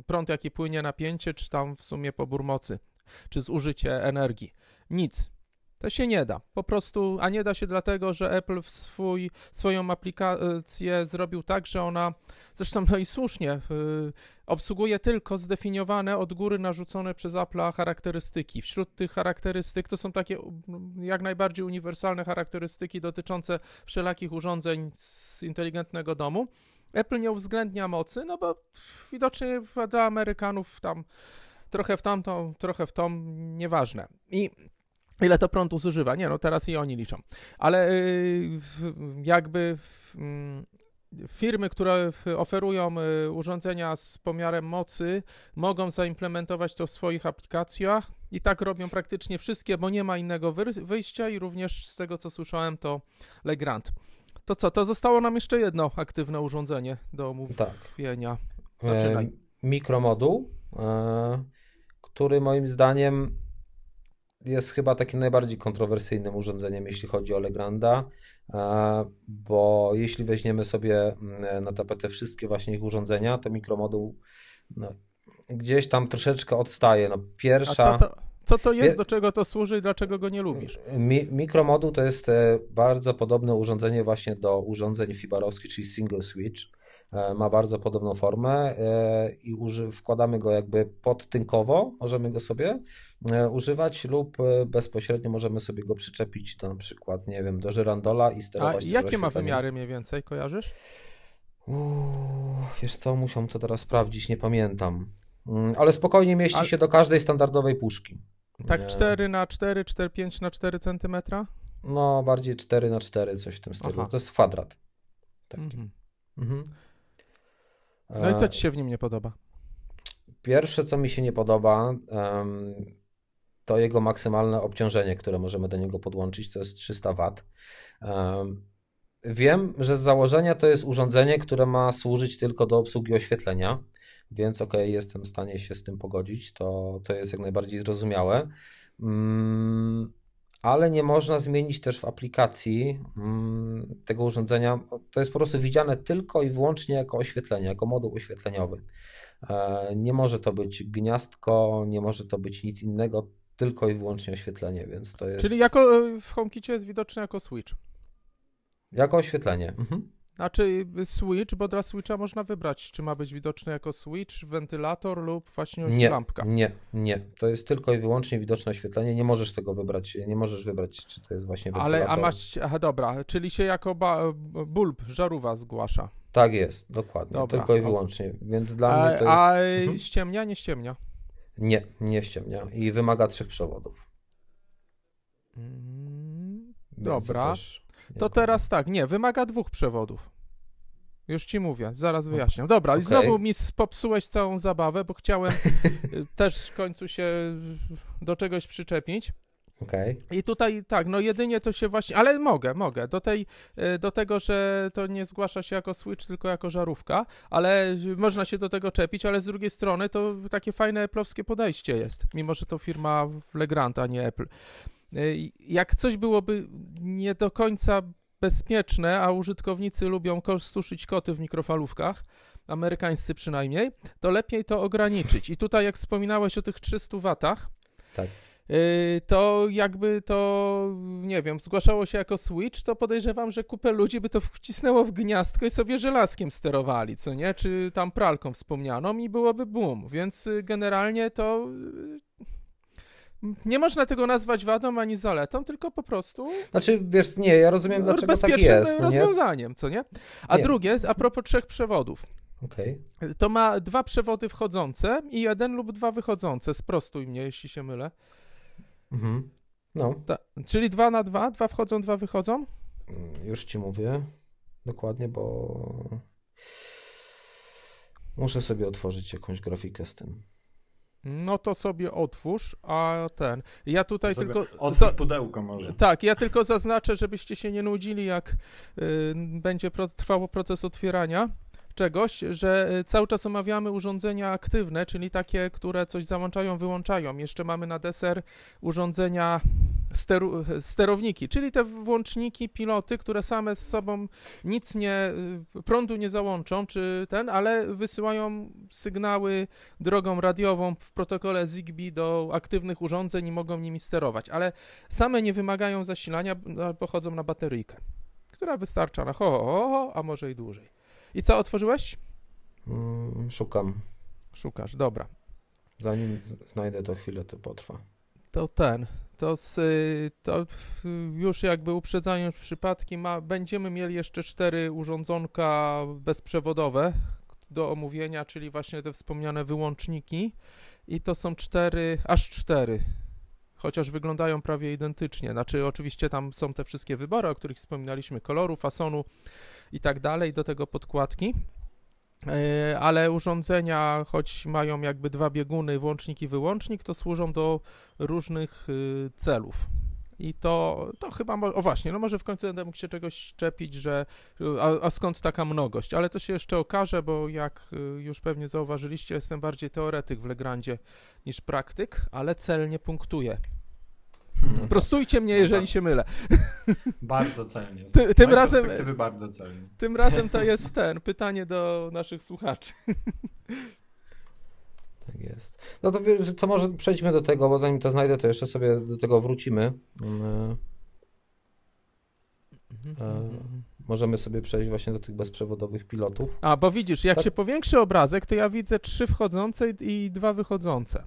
y, prąd, jaki płynie napięcie, czy tam w sumie pobór mocy czy zużycie energii. Nic. To się nie da. Po prostu, a nie da się dlatego, że Apple w swój, swoją aplikację zrobił tak, że ona, zresztą no i słusznie, yy, obsługuje tylko zdefiniowane od góry narzucone przez Apple charakterystyki. Wśród tych charakterystyk to są takie jak najbardziej uniwersalne charakterystyki dotyczące wszelakich urządzeń z inteligentnego domu. Apple nie uwzględnia mocy, no bo widocznie dla Amerykanów tam trochę w tamtą, trochę w tą, nieważne. I ile to prądu zużywa? Nie, no teraz i oni liczą. Ale y, jakby mm, firmy, które oferują y, urządzenia z pomiarem mocy, mogą zaimplementować to w swoich aplikacjach i tak robią praktycznie wszystkie, bo nie ma innego wyjścia i również z tego, co słyszałem, to Legrand. To co, to zostało nam jeszcze jedno aktywne urządzenie do omówienia. Tak. Zaczynaj. E, mikromoduł. E, który moim zdaniem jest chyba takim najbardziej kontrowersyjnym urządzeniem, jeśli chodzi o Legranda, e, bo jeśli weźmiemy sobie mm, na tapetę wszystkie właśnie ich urządzenia, to mikromoduł no, gdzieś tam troszeczkę odstaje. No, pierwsza... A co to, co to jest, do czego to służy i dlaczego go nie lubisz? Mi, mikromoduł to jest e, bardzo podobne urządzenie właśnie do urządzeń fibarowskich, czyli single switch. E, ma bardzo podobną formę e, i wkładamy go jakby podtynkowo, możemy go sobie e, używać lub bezpośrednio możemy sobie go przyczepić do na przykład, nie wiem, do żyrandola i sterować. A jakie ma wymiary mniej więcej, kojarzysz? Uuu, wiesz co, muszę to teraz sprawdzić, nie pamiętam. Mm, ale spokojnie mieści się do każdej standardowej puszki. Tak 4 na 4, 4, 5 na 4 centymetra? No, bardziej 4 na 4, coś w tym stylu. Aha. To jest kwadrat. Tak. Mhm. Mhm. No i co ci się w nim nie podoba? Pierwsze, co mi się nie podoba, to jego maksymalne obciążenie, które możemy do niego podłączyć, to jest 300 W. Wiem, że z założenia to jest urządzenie, które ma służyć tylko do obsługi oświetlenia, więc ok, jestem w stanie się z tym pogodzić, to, to jest jak najbardziej zrozumiałe. Mm, ale nie można zmienić też w aplikacji mm, tego urządzenia. To jest po prostu widziane tylko i wyłącznie jako oświetlenie, jako moduł oświetleniowy. E, nie może to być gniazdko, nie może to być nic innego, tylko i wyłącznie oświetlenie, więc to jest... Czyli jako e, w HomeKicie jest widoczne jako switch. Jako oświetlenie. Mhm. Znaczy switch, bo dla switcha można wybrać, czy ma być widoczny jako switch, wentylator lub właśnie nie, lampka. Nie, nie. To jest tylko i wyłącznie widoczne oświetlenie. Nie możesz tego wybrać. Nie możesz wybrać, czy to jest właśnie wentylator. Ale, a masz, aha, dobra, czyli się jako ba, bulb, żarówa zgłasza. Tak jest, dokładnie. Dobra, tylko i wyłącznie. Więc dla a, mnie to jest... A mhm. ściemnia, nie ściemnia? Nie, nie ściemnia. I wymaga trzech przewodów. Mm, dobra. To, to teraz tak, nie, wymaga dwóch przewodów. Już ci mówię, zaraz wyjaśniam. Dobra, okay. i znowu mi popsułeś całą zabawę, bo chciałem y, też w końcu się do czegoś przyczepić. Okay. I tutaj tak, no jedynie to się właśnie, ale mogę, mogę, do, tej, y, do tego, że to nie zgłasza się jako Switch, tylko jako żarówka, ale można się do tego czepić, ale z drugiej strony to takie fajne eplowskie podejście jest, mimo że to firma Legrand, a nie Apple. Y, jak coś byłoby nie do końca bezpieczne, a użytkownicy lubią suszyć koty w mikrofalówkach, amerykańscy przynajmniej, to lepiej to ograniczyć. I tutaj, jak wspominałeś o tych 300 watach, tak. Y, to jakby to, nie wiem, zgłaszało się jako Switch, to podejrzewam, że kupę ludzi by to wcisnęło w gniazdko i sobie żelazkiem sterowali, co nie? Czy tam pralką wspomnianą i byłoby boom. Więc y, generalnie to nie można tego nazwać wadą ani zaletą, tylko po prostu. Znaczy, wiesz, nie, ja rozumiem, dlaczego tak jest. Rozwiązaniem, co nie? A nie. drugie, a propos trzech przewodów. Okay. To ma dwa przewody wchodzące i jeden lub dwa wychodzące. Sprostuj mnie, jeśli się mylę. Mhm. No. Ta, czyli dwa na dwa? Dwa wchodzą, dwa wychodzą? Mm, już ci mówię dokładnie, bo muszę sobie otworzyć jakąś grafikę z tym. No to sobie otwórz, a ten. Ja tutaj sobie tylko. Otwórz pudełko może. Tak, ja tylko zaznaczę, żebyście się nie nudzili, jak y, będzie pro, trwał proces otwierania czegoś, że y, cały czas omawiamy urządzenia aktywne, czyli takie, które coś załączają, wyłączają. Jeszcze mamy na deser urządzenia steru, sterowniki, czyli te włączniki, piloty, które same z sobą nic nie, y, prądu nie załączą, czy ten, ale wysyłają sygnały drogą radiową w protokole ZigBee do aktywnych urządzeń i mogą nimi sterować, ale same nie wymagają zasilania, pochodzą na bateryjkę, która wystarcza na ho, ho, ho a może i dłużej. I co, otworzyłeś? Mm, szukam. Szukasz, dobra. Zanim znajdę to chwilę, to potrwa. To ten, to, z, to już jakby uprzedzając przypadki, ma, będziemy mieli jeszcze cztery urządzonka bezprzewodowe do omówienia, czyli właśnie te wspomniane wyłączniki i to są cztery, aż cztery, chociaż wyglądają prawie identycznie. Znaczy oczywiście tam są te wszystkie wybory, o których wspominaliśmy, koloru, fasonu i tak dalej, do tego podkładki. E, ale urządzenia, choć mają jakby dwa bieguny, włącznik i wyłącznik, to służą do różnych y, celów. I to, to chyba, o właśnie, no może w końcu będę mógł się czegoś czepić, że a, a, skąd taka mnogość, ale to się jeszcze okaże, bo jak y, już pewnie zauważyliście, jestem bardziej teoretyk w Legrandzie niż praktyk, ale celnie punktuję. Hmm. Sprostujcie mnie, jeżeli się mylę. Bardzo celnie. Ty, tym razem. bardzo celnie. Tym razem to jest ten pytanie do naszych słuchaczy. Tak jest. No to co może przejdźmy do tego, bo zanim to znajdę, to jeszcze sobie do tego wrócimy. E, e, możemy sobie przejść właśnie do tych bezprzewodowych pilotów. A, bo widzisz, jak tak? się powiększy obrazek, to ja widzę trzy wchodzące i dwa wychodzące.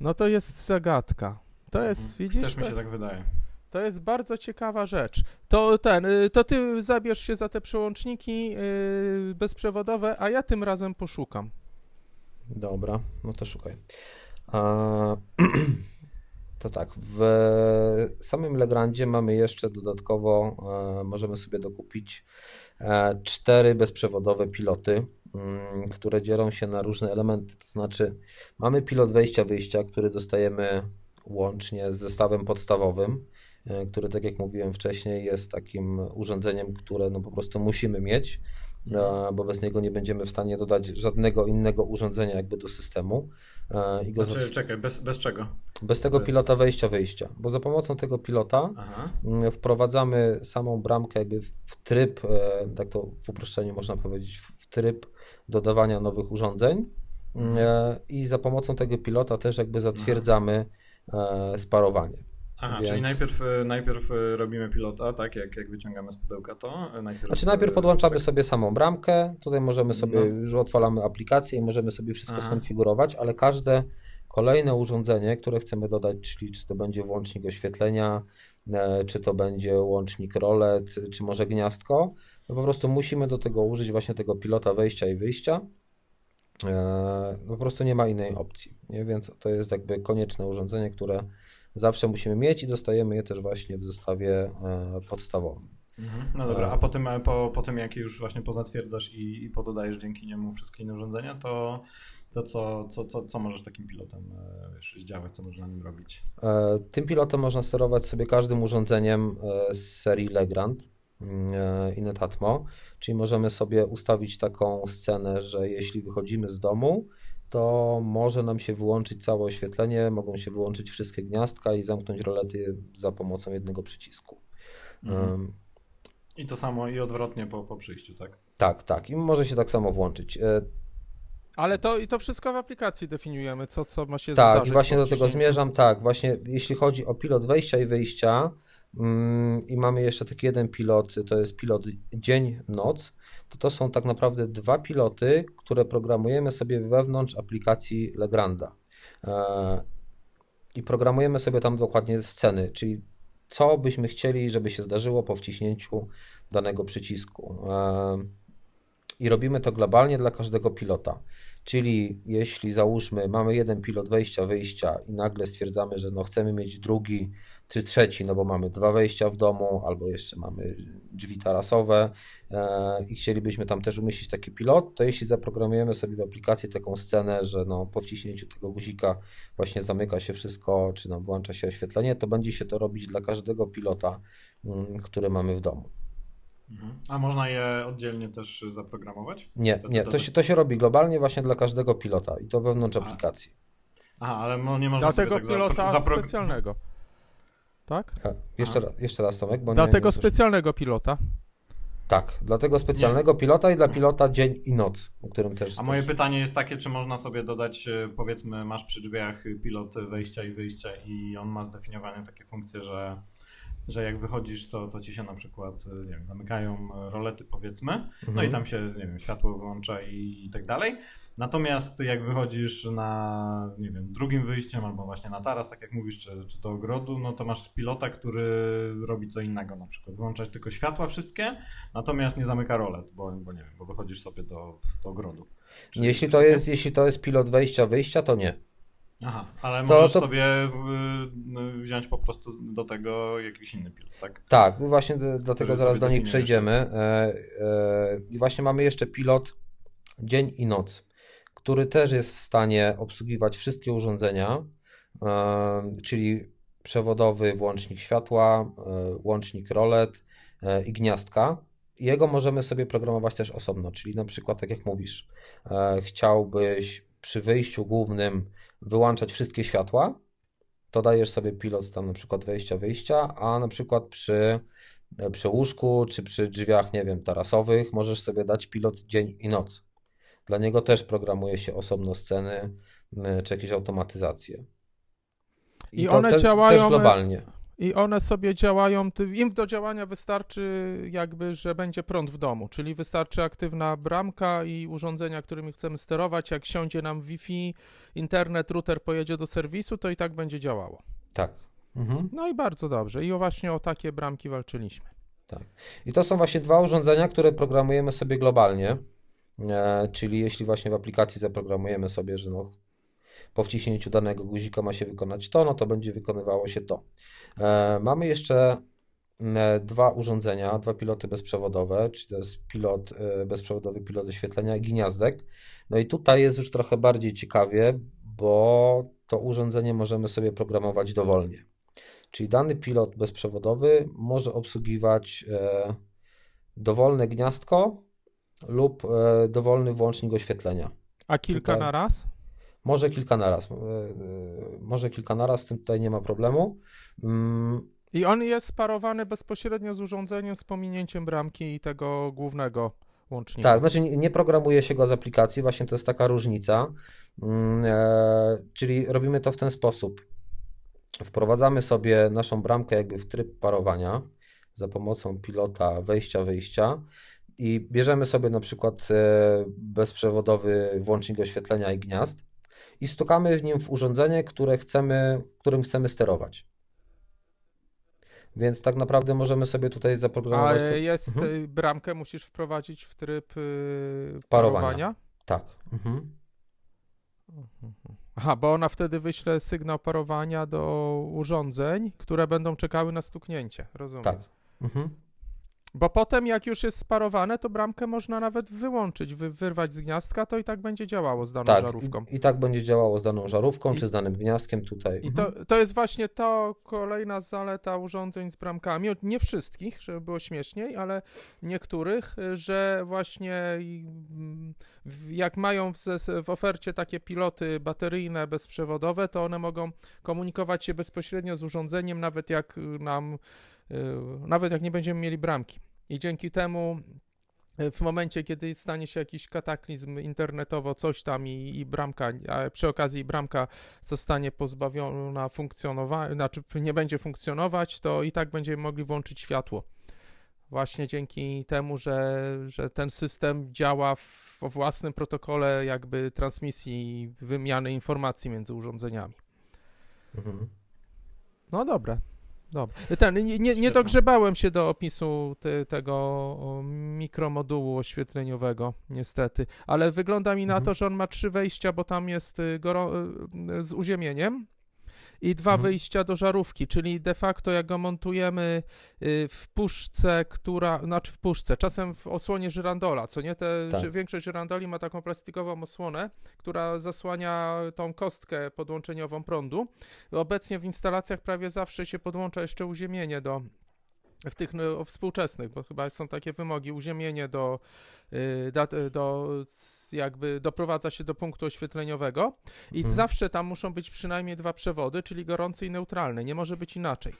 No to jest zagadka. To jest, mhm. widzisz? Też mi się tak wydaje. To jest bardzo ciekawa rzecz. To ten, y, to ty zabierz się za te przełączniki yy, bezprzewodowe, a ja tym razem poszukam. Dobra, no to szukaj. to tak, w samym Legrandzie mamy jeszcze dodatkowo, e, możemy sobie dokupić e, cztery bezprzewodowe piloty, mm, które dzielą się na różne elementy. To znaczy, mamy pilot wejścia-wyjścia, który dostajemy łącznie z zestawem podstawowym, e, który, tak jak mówiłem wcześniej, jest takim urządzeniem, które no po prostu musimy mieć, e, bo bez niego nie będziemy w stanie dodać żadnego innego urządzenia jakby do systemu. E, I go znaczy, czekaj, bez, bez czego? Bez tego bez... pilota wejścia-wyjścia, bo za pomocą tego pilota Aha. wprowadzamy samą bramkę jakby w tryb, tak to w uproszczeniu można powiedzieć, w tryb dodawania nowych urządzeń mhm. i za pomocą tego pilota też jakby zatwierdzamy E, sparowanie. Aha, Więc... czyli najpierw, e, najpierw e, robimy pilota, tak, jak, jak wyciągamy z pudełka to? Najpierw, znaczy najpierw podłączamy tak. sobie samą bramkę, tutaj możemy sobie, no. już odwalamy aplikację i możemy sobie wszystko Aha. skonfigurować, ale każde kolejne urządzenie, które chcemy dodać, czyli czy to będzie włącznik oświetlenia, czy to będzie łącznik rolet, czy może gniazdko, no po prostu musimy do tego użyć właśnie tego pilota wejścia i wyjścia E, no po prostu nie ma innej opcji, nie? więc to jest jakby konieczne urządzenie, które zawsze musimy mieć i dostajemy je też właśnie w zestawie e, podstawowym. Mhm. No dobra, a potem po, po tym jak już właśnie pozatwierdzasz i, i pododajesz dzięki niemu wszystkie inne urządzenia, to, to co, co, co, co możesz takim pilotem e, wiesz, zdziałać, co możesz na nim robić? E, tym pilotem można sterować sobie każdym urządzeniem e, z serii Legrand i Netatmo, czyli możemy sobie ustawić taką scenę, że jeśli wychodzimy z domu, to może nam się wyłączyć całe oświetlenie, mogą się wyłączyć wszystkie gniazdka i zamknąć rolety za pomocą jednego przycisku. Mhm. I to samo i odwrotnie po, po przyjściu, tak? Tak, tak. I może się tak samo włączyć. E, Ale to i to wszystko w aplikacji definiujemy, co, co ma się tak, Tak, właśnie do tego zmierzam. Tak, właśnie jeśli chodzi o pilot wejścia i wyjścia i mamy jeszcze taki jeden pilot, to jest pilot dzień-noc, to to są tak naprawdę dwa piloty, które programujemy sobie wewnątrz aplikacji Legranda. E, I programujemy sobie tam dokładnie sceny, czyli co byśmy chcieli, żeby się zdarzyło po wciśnięciu danego przycisku. I robimy to globalnie dla każdego pilota. Czyli jeśli załóżmy, mamy jeden pilot wejścia, wyjścia i nagle stwierdzamy, że no chcemy mieć drugi czy trzeci, no bo mamy dwa wejścia w domu, albo jeszcze mamy drzwi tarasowe e, i chcielibyśmy tam też umieścić taki pilot, to jeśli zaprogramujemy sobie w aplikacji taką scenę, że no po wciśnięciu tego guzika właśnie zamyka się wszystko, czy nam włącza się oświetlenie, to będzie się to robić dla każdego pilota, mm, który mamy w domu. Mhm. A można je oddzielnie też zaprogramować? Nie, nie, to się, to się robi globalnie właśnie dla każdego pilota i to wewnątrz A. aplikacji. Aha, ale nie można Dlatego sobie tak pilota zapro... specjalnego. Tak? A, jeszcze, raz, jeszcze raz, Tomek. Bo dlatego nie, nie specjalnego pilota. Tak, dlatego specjalnego nie. pilota i dla pilota dzień i noc, o którym też. A moje pytanie jest takie, czy można sobie dodać, e, powiedzmy, masz przy drzwiach pilot wejścia i wyjścia i on ma zdefiniowane takie funkcje, że że jak wychodzisz, to, to ci się na przykład, y, nie wiem, zamykają rolety powiedzmy, mhm. no i tam się, nie wiem, światło wyłącza i, i tak dalej. Natomiast jak wychodzisz na, nie wiem, drugim wyjściem albo właśnie na taras, tak jak mówisz, czy, czy do ogrodu, no to masz pilota, który robi co innego, na przykład wyłączać tylko światła wszystkie, natomiast nie zamyka rolet, bo, bo nie wiem, bo wychodzisz sobie do, do ogrodu. Czy jeśli to, jest, jeśli to jest pilot wejścia, wyjścia, to nie. Aha, ale to, możesz to... sobie no, wziąć po prostu do tego jakiś inny pilot, tak? Tak, no właśnie dlatego zaraz do nich przejdziemy. E, e, I właśnie mamy jeszcze pilot dzień i noc, który też jest w stanie obsługiwać wszystkie urządzenia, e, czyli przewodowy włącznik światła, łącznik rolet i gniazdka. Jego możemy sobie programować też osobno, czyli na przykład, tak jak mówisz, chciałbyś przy wyjściu głównym wyłączać wszystkie światła, to dajesz sobie pilot tam na przykład wejścia, wyjścia, a na przykład przy, przy łóżku czy przy drzwiach, nie wiem, tarasowych możesz sobie dać pilot dzień i noc. Dla niego też programuje się osobno sceny czy jakieś automatyzacje. I, I one te, działają też globalnie. I one sobie działają, im do działania wystarczy jakby, że będzie prąd w domu, czyli wystarczy aktywna bramka i urządzenia, którymi chcemy sterować. Jak siądzie nam Wi-Fi, internet, router pojedzie do serwisu, to i tak będzie działało. Tak. Mhm. No i bardzo dobrze. I właśnie o takie bramki walczyliśmy. Tak. I to są właśnie dwa urządzenia, które programujemy sobie globalnie. E, czyli jeśli właśnie w aplikacji zaprogramujemy sobie, że no, po wciśnięciu danego guzika ma się wykonać to, no to będzie wykonywało się to. E, mamy jeszcze e, dwa urządzenia, dwa piloty bezprzewodowe, czyli to jest pilot, e, bezprzewodowy pilot oświetlenia i gniazdek. No i tutaj jest już trochę bardziej ciekawie, bo to urządzenie możemy sobie programować dowolnie. Czyli dany pilot bezprzewodowy może obsługiwać dowolne gniazdko lub dowolny włącznik oświetlenia. A kilka tutaj... na raz? Może kilka naraz. E, e, może kilka naraz, z tym tutaj nie ma problemu. Mm. I on jest sparowany bezpośrednio z urządzeniem z pominięciem bramki i tego głównego łącznika. Tak, znaczy nie programuje się go z aplikacji, właśnie to jest taka różnica. Mm, e, czyli robimy to w ten sposób. Wprowadzamy sobie naszą bramkę jakby w tryb parowania za pomocą pilota wejścia-wyjścia i bierzemy sobie na przykład bezprzewodowy włącznik oświetlenia i gniazd i stukamy w nim w urządzenie, które chcemy, którym chcemy sterować. Więc tak naprawdę możemy sobie tutaj zaprogramować. Ale jest mhm. Y, bramkę musisz wprowadzić w tryb yy, parowania. parowania. Tak. Mhm. Aha, bo ona wtedy wyśle sygnał parowania do urządzeń, które będą czekały na stuknięcie. Rozumiem. Tak. Mhm. Bo potem, jak już jest sparowane, to bramkę można nawet wyłączyć, wy, wyrwać z gniazdka, to i tak będzie działało z daną tak, żarówką. I, I tak będzie działało z daną żarówką, I, czy z danym gniazdkiem tutaj. I to, to jest właśnie to kolejna zaleta urządzeń z bramkami. Nie wszystkich, żeby było śmieszniej, ale niektórych, że właśnie jak mają w, w ofercie takie piloty bateryjne, bezprzewodowe, to one mogą komunikować się bezpośrednio z urządzeniem, nawet jak nam nawet jak nie będziemy mieli bramki. I dzięki temu y, w momencie, kiedy stanie się jakiś kataklizm internetowo, coś tam i, i bramka, a przy okazji bramka zostanie pozbawiona funkcjonowania, znaczy nie będzie funkcjonować, to i tak będziemy mogli włączyć światło. Właśnie dzięki temu, że, że ten system działa w, w własnym protokole jakby transmisji, wymiany informacji między urządzeniami. Mhm. No dobra, Dobra. Ten, nie, nie, nie dogrzebałem się do opisu te, tego mikromodułu oświetleniowego, niestety, ale wygląda mi mhm. na to, że on ma trzy wejścia, bo tam jest y, y, z uziemieniem i dwa mhm. wyjścia do żarówki, czyli de facto jak go montujemy y, w puszce, która, znaczy w puszce, czasem w osłonie żyrandola, co nie? Te, tak. Większość żyrandoli ma taką plastikową osłonę, która zasłania tą kostkę podłączeniową prądu. Obecnie w instalacjach prawie zawsze się podłącza jeszcze uziemienie do w tych no, współczesnych, bo chyba są takie wymogi, uziemienie do, y, do, do jakby doprowadza się do punktu oświetleniowego i mhm. zawsze tam muszą być przynajmniej dwa przewody, czyli gorący i neutralny, nie może być inaczej.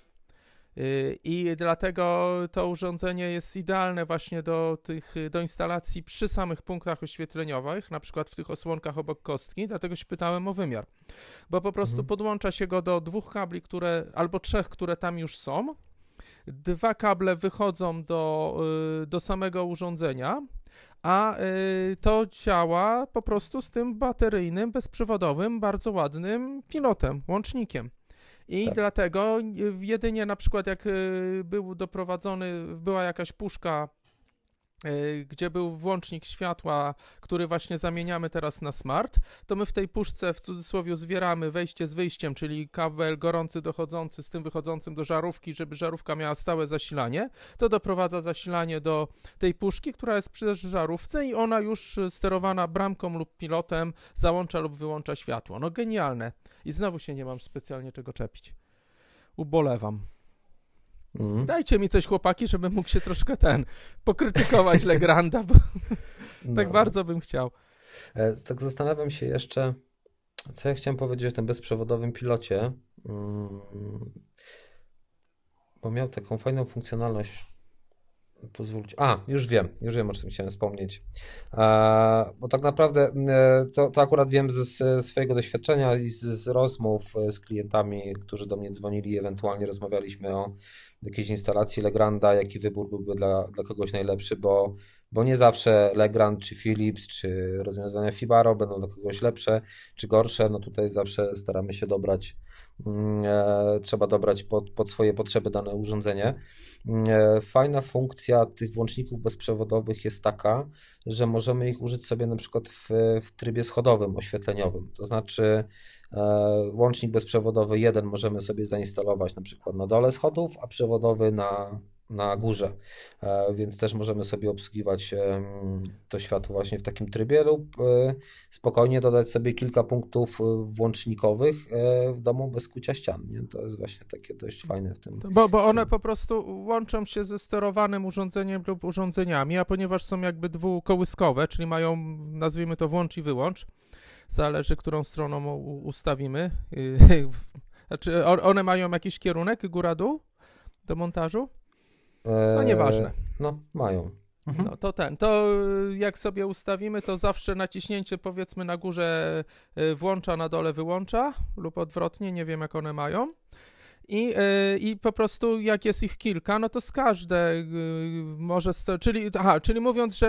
Y, I dlatego to urządzenie jest idealne właśnie do tych, do instalacji przy samych punktach oświetleniowych, na przykład w tych osłonkach obok kostki, dlatego się pytałem o wymiar. Bo po prostu mhm. podłącza się go do dwóch kabli, które, albo trzech, które tam już są, dwa kable wychodzą do, y, do samego urządzenia, a y, to działa po prostu z tym bateryjnym, bezprzewodowym, bardzo ładnym pilotem, łącznikiem. I tak. dlatego jedynie na przykład jak y, był doprowadzony, była jakaś puszka gdzie był włącznik światła, który właśnie zamieniamy teraz na smart, to my w tej puszce w cudzysłowie zwieramy wejście z wyjściem, czyli kabel gorący dochodzący z tym wychodzącym do żarówki, żeby żarówka miała stałe zasilanie. To doprowadza zasilanie do tej puszki, która jest przy żarówce i ona już sterowana bramką lub pilotem załącza lub wyłącza światło. No genialne. I znowu się nie mam specjalnie czego czepić. Ubolewam. Mm. Dajcie mi coś, chłopaki, żebym mógł się troszkę ten pokrytykować Legranda, bo no. tak bardzo bym chciał. E, tak zastanawiam się jeszcze, co ja chciałem powiedzieć o tym bezprzewodowym pilocie. Mm. Bo miał taką fajną funkcjonalność. Pozwólcie. A, już wiem, już wiem, o czym chciałem wspomnieć. E, bo tak naprawdę e, to, to akurat wiem ze, ze swojego doświadczenia i z, z rozmów z klientami, którzy do mnie dzwonili, ewentualnie rozmawialiśmy o jakiejś instalacji Legranda, jaki wybór byłby dla, dla kogoś najlepszy, bo, bo nie zawsze Legrand, czy Philips, czy rozwiązania Fibaro będą dla kogoś lepsze, czy gorsze. No tutaj zawsze staramy się dobrać, mm, e, trzeba dobrać pod, pod swoje potrzeby dane urządzenie. Mm, e, fajna funkcja tych włączników bezprzewodowych jest taka, że możemy ich użyć sobie na przykład w, w trybie schodowym, oświetleniowym. To znaczy, łącznik bezprzewodowy jeden możemy sobie zainstalować na przykład na dole schodów, a przewodowy na, na górze, e, więc też możemy sobie obsługiwać to światło właśnie w takim trybie lub e, spokojnie dodać sobie kilka punktów włącznikowych w domu bez kucia ścian. Nie? To jest właśnie takie dość fajne w tym. Bo, bo one po prostu łączą się ze sterowanym urządzeniem lub urządzeniami, a ponieważ są jakby dwukołyskowe, czyli mają, nazwijmy to włącz i wyłącz, zależy, którą stroną ustawimy. Znaczy, one mają jakiś kierunek góra-dół do montażu? No nieważne. Eee, no, mają. Mhm. No to ten, to jak sobie ustawimy, to zawsze naciśnięcie powiedzmy na górze e, włącza, na dole wyłącza lub odwrotnie, nie wiem jak one mają. I, yy, I po prostu jak jest ich kilka, no to z każde yy, może, czyli, aha, czyli mówiąc, że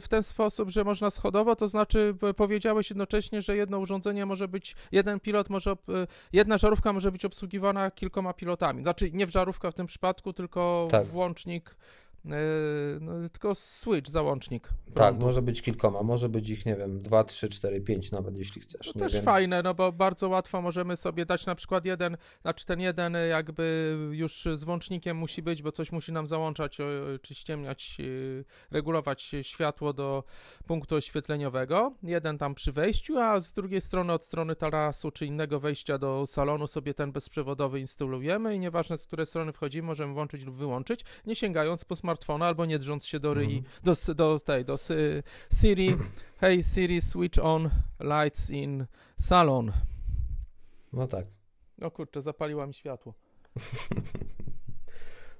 w ten sposób, że można schodowo, to znaczy powiedziałeś jednocześnie, że jedno urządzenie może być, jeden pilot może, yy, jedna żarówka może być obsługiwana kilkoma pilotami. Znaczy nie w żarówka w tym przypadku, tylko tak. włącznik no, tylko switch, załącznik. Tak, może być kilkoma, może być ich, nie wiem, 2, 3, 4, 5 nawet, jeśli chcesz. To też więc... fajne, no bo bardzo łatwo możemy sobie dać na przykład jeden, znaczy ten jeden jakby już z włącznikiem musi być, bo coś musi nam załączać, czy ściemniać, y, regulować światło do punktu oświetleniowego. Jeden tam przy wejściu, a z drugiej strony od strony tarasu, czy innego wejścia do salonu sobie ten bezprzewodowy instalujemy i nieważne z której strony wchodzimy, możemy włączyć lub wyłączyć, nie sięgając po smartfona albo nie drząc się do ryi, mm. do, do tej, do Siri, hey Siri, switch on lights in salon. No tak. No kurczę, zapaliła mi światło.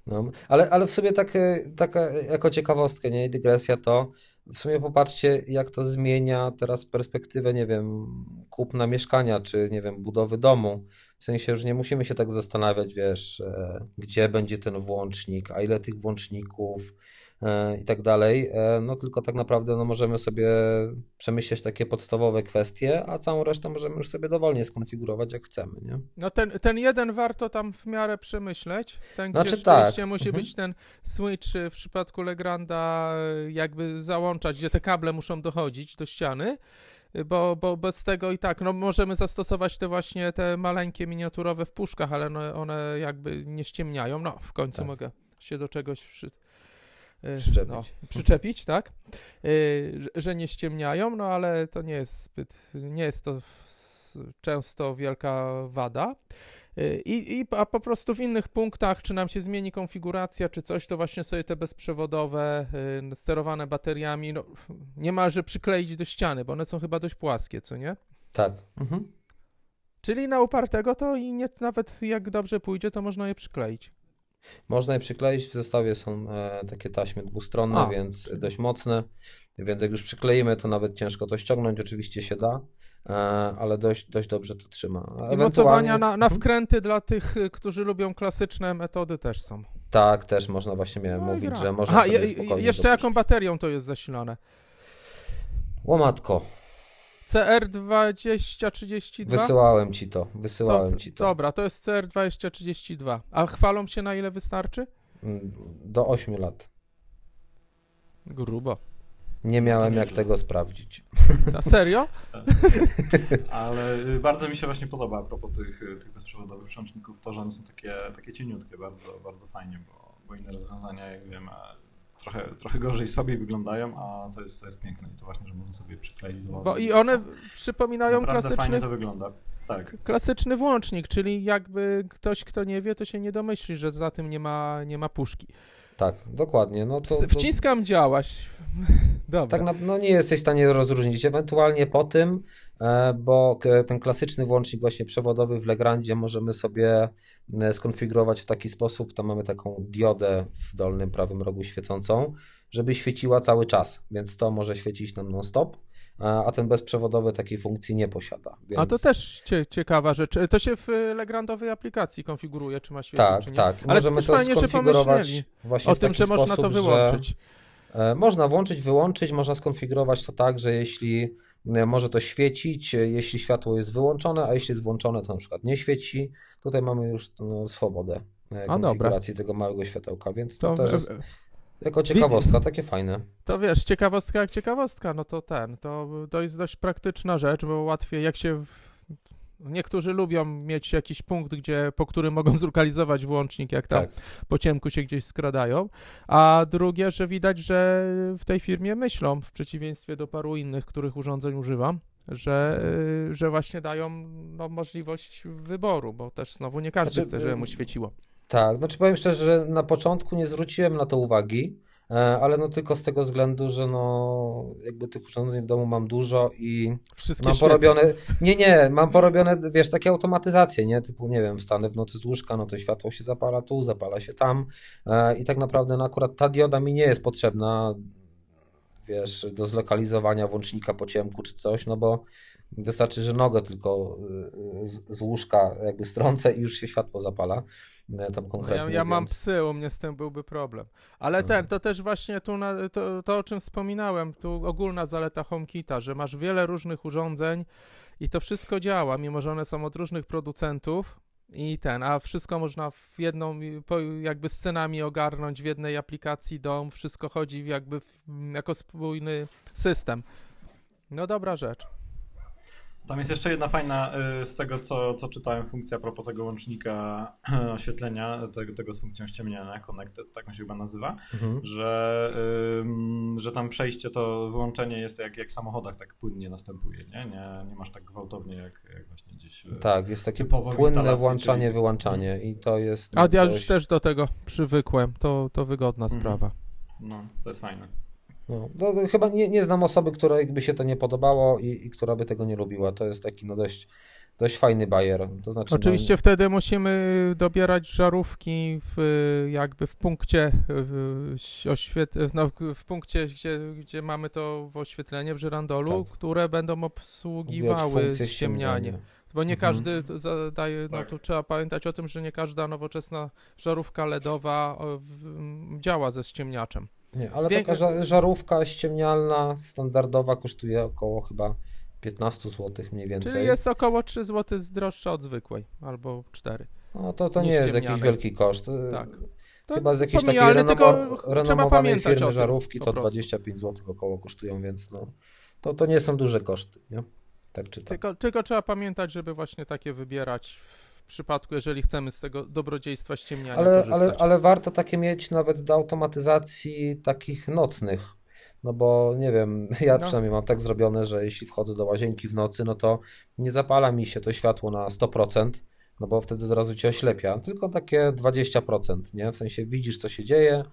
No, ale, ale w sobie tak, taka jako ciekawostkę, nie, dygresja to w sumie popatrzcie, jak to zmienia teraz perspektywę, nie wiem, kupna mieszkania, czy nie wiem, budowy domu. W sensie już nie musimy się tak zastanawiać, wiesz, e, gdzie będzie ten włącznik, a ile tych włączników, i tak dalej, e, no tylko tak naprawdę no, możemy sobie przemyśleć takie podstawowe kwestie, a całą resztę możemy już sobie dowolnie skonfigurować jak chcemy, nie? No ten, ten jeden warto tam w miarę przemyśleć, ten znaczy, gdzie tak. musi mhm. być ten switch w przypadku Legranda jakby załączać, gdzie te kable muszą dochodzić do ściany, bo, bo bez tego i tak, no możemy zastosować te właśnie te maleńkie miniaturowe w puszkach, ale no, one jakby nie ściemniają, no w końcu tak. mogę się do czegoś przy E, przyczepić. No, przyczepić, tak, e, że nie ściemniają, no ale to nie jest zbyt, nie jest to często wielka wada. E, I, i, a po prostu w innych punktach, czy nam się zmieni konfiguracja, czy coś, to właśnie sobie te bezprzewodowe, sterowane bateriami, no, niemalże przykleić do ściany, bo one są chyba dość płaskie, co nie? Tak. Mhm. Czyli na upartego to i nie, nawet jak dobrze pójdzie, to można je przykleić. Można je przykleić, w zestawie są e, takie taśmy dwustronne, A. więc dość mocne, więc jak już przykleimy, to nawet ciężko to ściągnąć, oczywiście się da, e, ale dość, dość dobrze to trzyma. Ewentualnie... I mocowania na, na mhm. wkręty dla tych, którzy lubią klasyczne metody też są. Tak, też można, właśnie miałem no mówić, gra. że można Aha, spokojnie jeszcze dopuścić. jaką baterią to jest zasilane? Łomatko. CR2032? Wysyłałem ci to, wysyłałem to, ci to. Dobra, to jest CR2032. A chwalą się na ile wystarczy? Mm, do 8 lat. Grubo. Nie miałem jak tego sprawdzić. A serio? Ale y, bardzo mi się właśnie podoba a propos tych, y, tych bezprzewodowych przełączników to, że one są takie, takie cieniutkie, bardzo, bardzo fajnie, bo, bo inne rozwiązania, jak wiemy, trochę, trochę gorzej, słabiej wyglądają, a to jest, to jest piękne i to właśnie, że można sobie przykleić do Bo i one przypominają klasyczny... fajnie to wygląda. Tak. Klasyczny włącznik, czyli jakby ktoś, kto nie wie, to się nie domyśli, że za tym nie ma, nie ma puszki. Tak, dokładnie. No to, to... Wciskam działaś. Dobra. Tak, no nie jesteś w stanie rozróżnić. Ewentualnie po tym, bo ten klasyczny włącznik właśnie przewodowy w Legrandzie możemy sobie e, skonfigurować w taki sposób, tam mamy taką diodę w dolnym prawym rogu świecącą, żeby świeciła cały czas, więc to może świecić nam non-stop a ten bezprzewodowy takiej funkcji nie posiada. Więc... A to też cie, ciekawa rzecz. To się w Legrandowej aplikacji konfiguruje, czy ma świecić, tak, czy nie? Tak, Ale Możemy to też fajnie, że pomyśleli o tym, że można to wyłączyć. Że, e, można włączyć, wyłączyć, można skonfigurować to tak, że jeśli e, może to świecić, e, jeśli światło jest wyłączone, a jeśli jest włączone, to na przykład nie świeci. Tutaj mamy już no, swobodę konfiguracji tego małego światełka, więc to, to też jest jako ciekawostka, takie fajne. To wiesz, ciekawostka jak ciekawostka, no to ten, to, to jest dość praktyczna rzecz, bo łatwiej jak się... Niektórzy lubią mieć jakiś punkt, gdzie, po którym mogą zlokalizować włącznik, jak tam tak. po ciemku się gdzieś skradają, a drugie, że widać, że w tej firmie myślą, w przeciwieństwie do paru innych, których urządzeń używam, że, że właśnie dają no, możliwość wyboru, bo też znowu nie każdy znaczy, chce, żeby mu świeciło. Tak, znaczy powiem szczerze, że na początku nie zwróciłem na to uwagi, ale no tylko z tego względu, że no jakby tych urządzeń w domu mam dużo i Wszystkie mam porobione, nie, nie, mam porobione, wiesz, takie automatyzacje, nie, typu, nie wiem, wstanę w nocy z łóżka, no to światło się zapala tu, zapala się tam e, i tak naprawdę no akurat ta dioda mi nie jest potrzebna, wiesz, do zlokalizowania włącznika po ciemku czy coś, no bo wystarczy, że nogę tylko e, z łóżka jakby strącę i już się światło zapala. E, tam konkretnie. Ja, ja mam psy, u mnie z tym byłby problem. Ale ten, to też właśnie tu, na, to, to o czym wspominałem, tu ogólna zaleta HomeKita, że masz wiele różnych urządzeń i to wszystko działa, mimo że one są od różnych producentów, i ten, a wszystko można w jedną, jakby scenami ogarnąć w jednej aplikacji dom, wszystko chodzi jakby w, jako spójny system. No dobra rzecz. Tam jest jeszcze jedna fajna y, z tego, co, co czytałem, funkcja a propos tego łącznika oświetlenia, tego, tego z funkcją ściemniania, Connected, tak on się chyba nazywa, mhm. że, że tam przejście, to wyłączenie jest jak, jak w samochodach tak płynnie następuje, nie? Nie, nie masz tak gwałtownie jak, jak właśnie gdzieś y, Tak, jest takie płynne włączanie, czyli... wyłączanie i to jest... A ja już też do tego przywykłem, to, to wygodna mhm. sprawa. No, to jest fajne. No, to, to chyba nie, nie znam osoby, której by się to nie podobało i, i, która by tego nie lubiła. To jest taki no dość, dość fajny bajer. To znaczy, Oczywiście no... wtedy musimy dobierać żarówki w, jakby w punkcie oświet... no, w punkcie, gdzie, gdzie mamy to w oświetlenie w żyrandolu, tak. które będą obsługiwały ściemnianie. Bo nie mhm. każdy zadaje, no tak. tu trzeba pamiętać o tym, że nie każda nowoczesna żarówka LEDowa działa ze ściemniaczem. Nie, ale Wie... taka żarówka ściemnialna, standardowa kosztuje około chyba 15 zł mniej więcej. Czyli jest około 3 zł droższa od zwykłej, albo 4. No to, to nie, jest jakiś wielki koszt. Tak. To chyba z jakiejś takiej renomo renomowanej firmy żarówki to 25 zł około kosztują, więc no, to, to nie są duże koszty, nie? Tak czytam. Tylko, tylko trzeba pamiętać, żeby właśnie takie wybierać przypadku, jeżeli chcemy z tego dobrodziejstwa ściemniania ale, ale, ale warto takie mieć nawet do automatyzacji takich nocnych. No bo nie wiem, ja no. przynajmniej mam tak zrobione, że jeśli wchodzę do łazienki w nocy, no to nie zapala mi się to światło na 100%, no bo wtedy od razu cię oślepia, tylko takie 20%, nie? W sensie widzisz, co się dzieje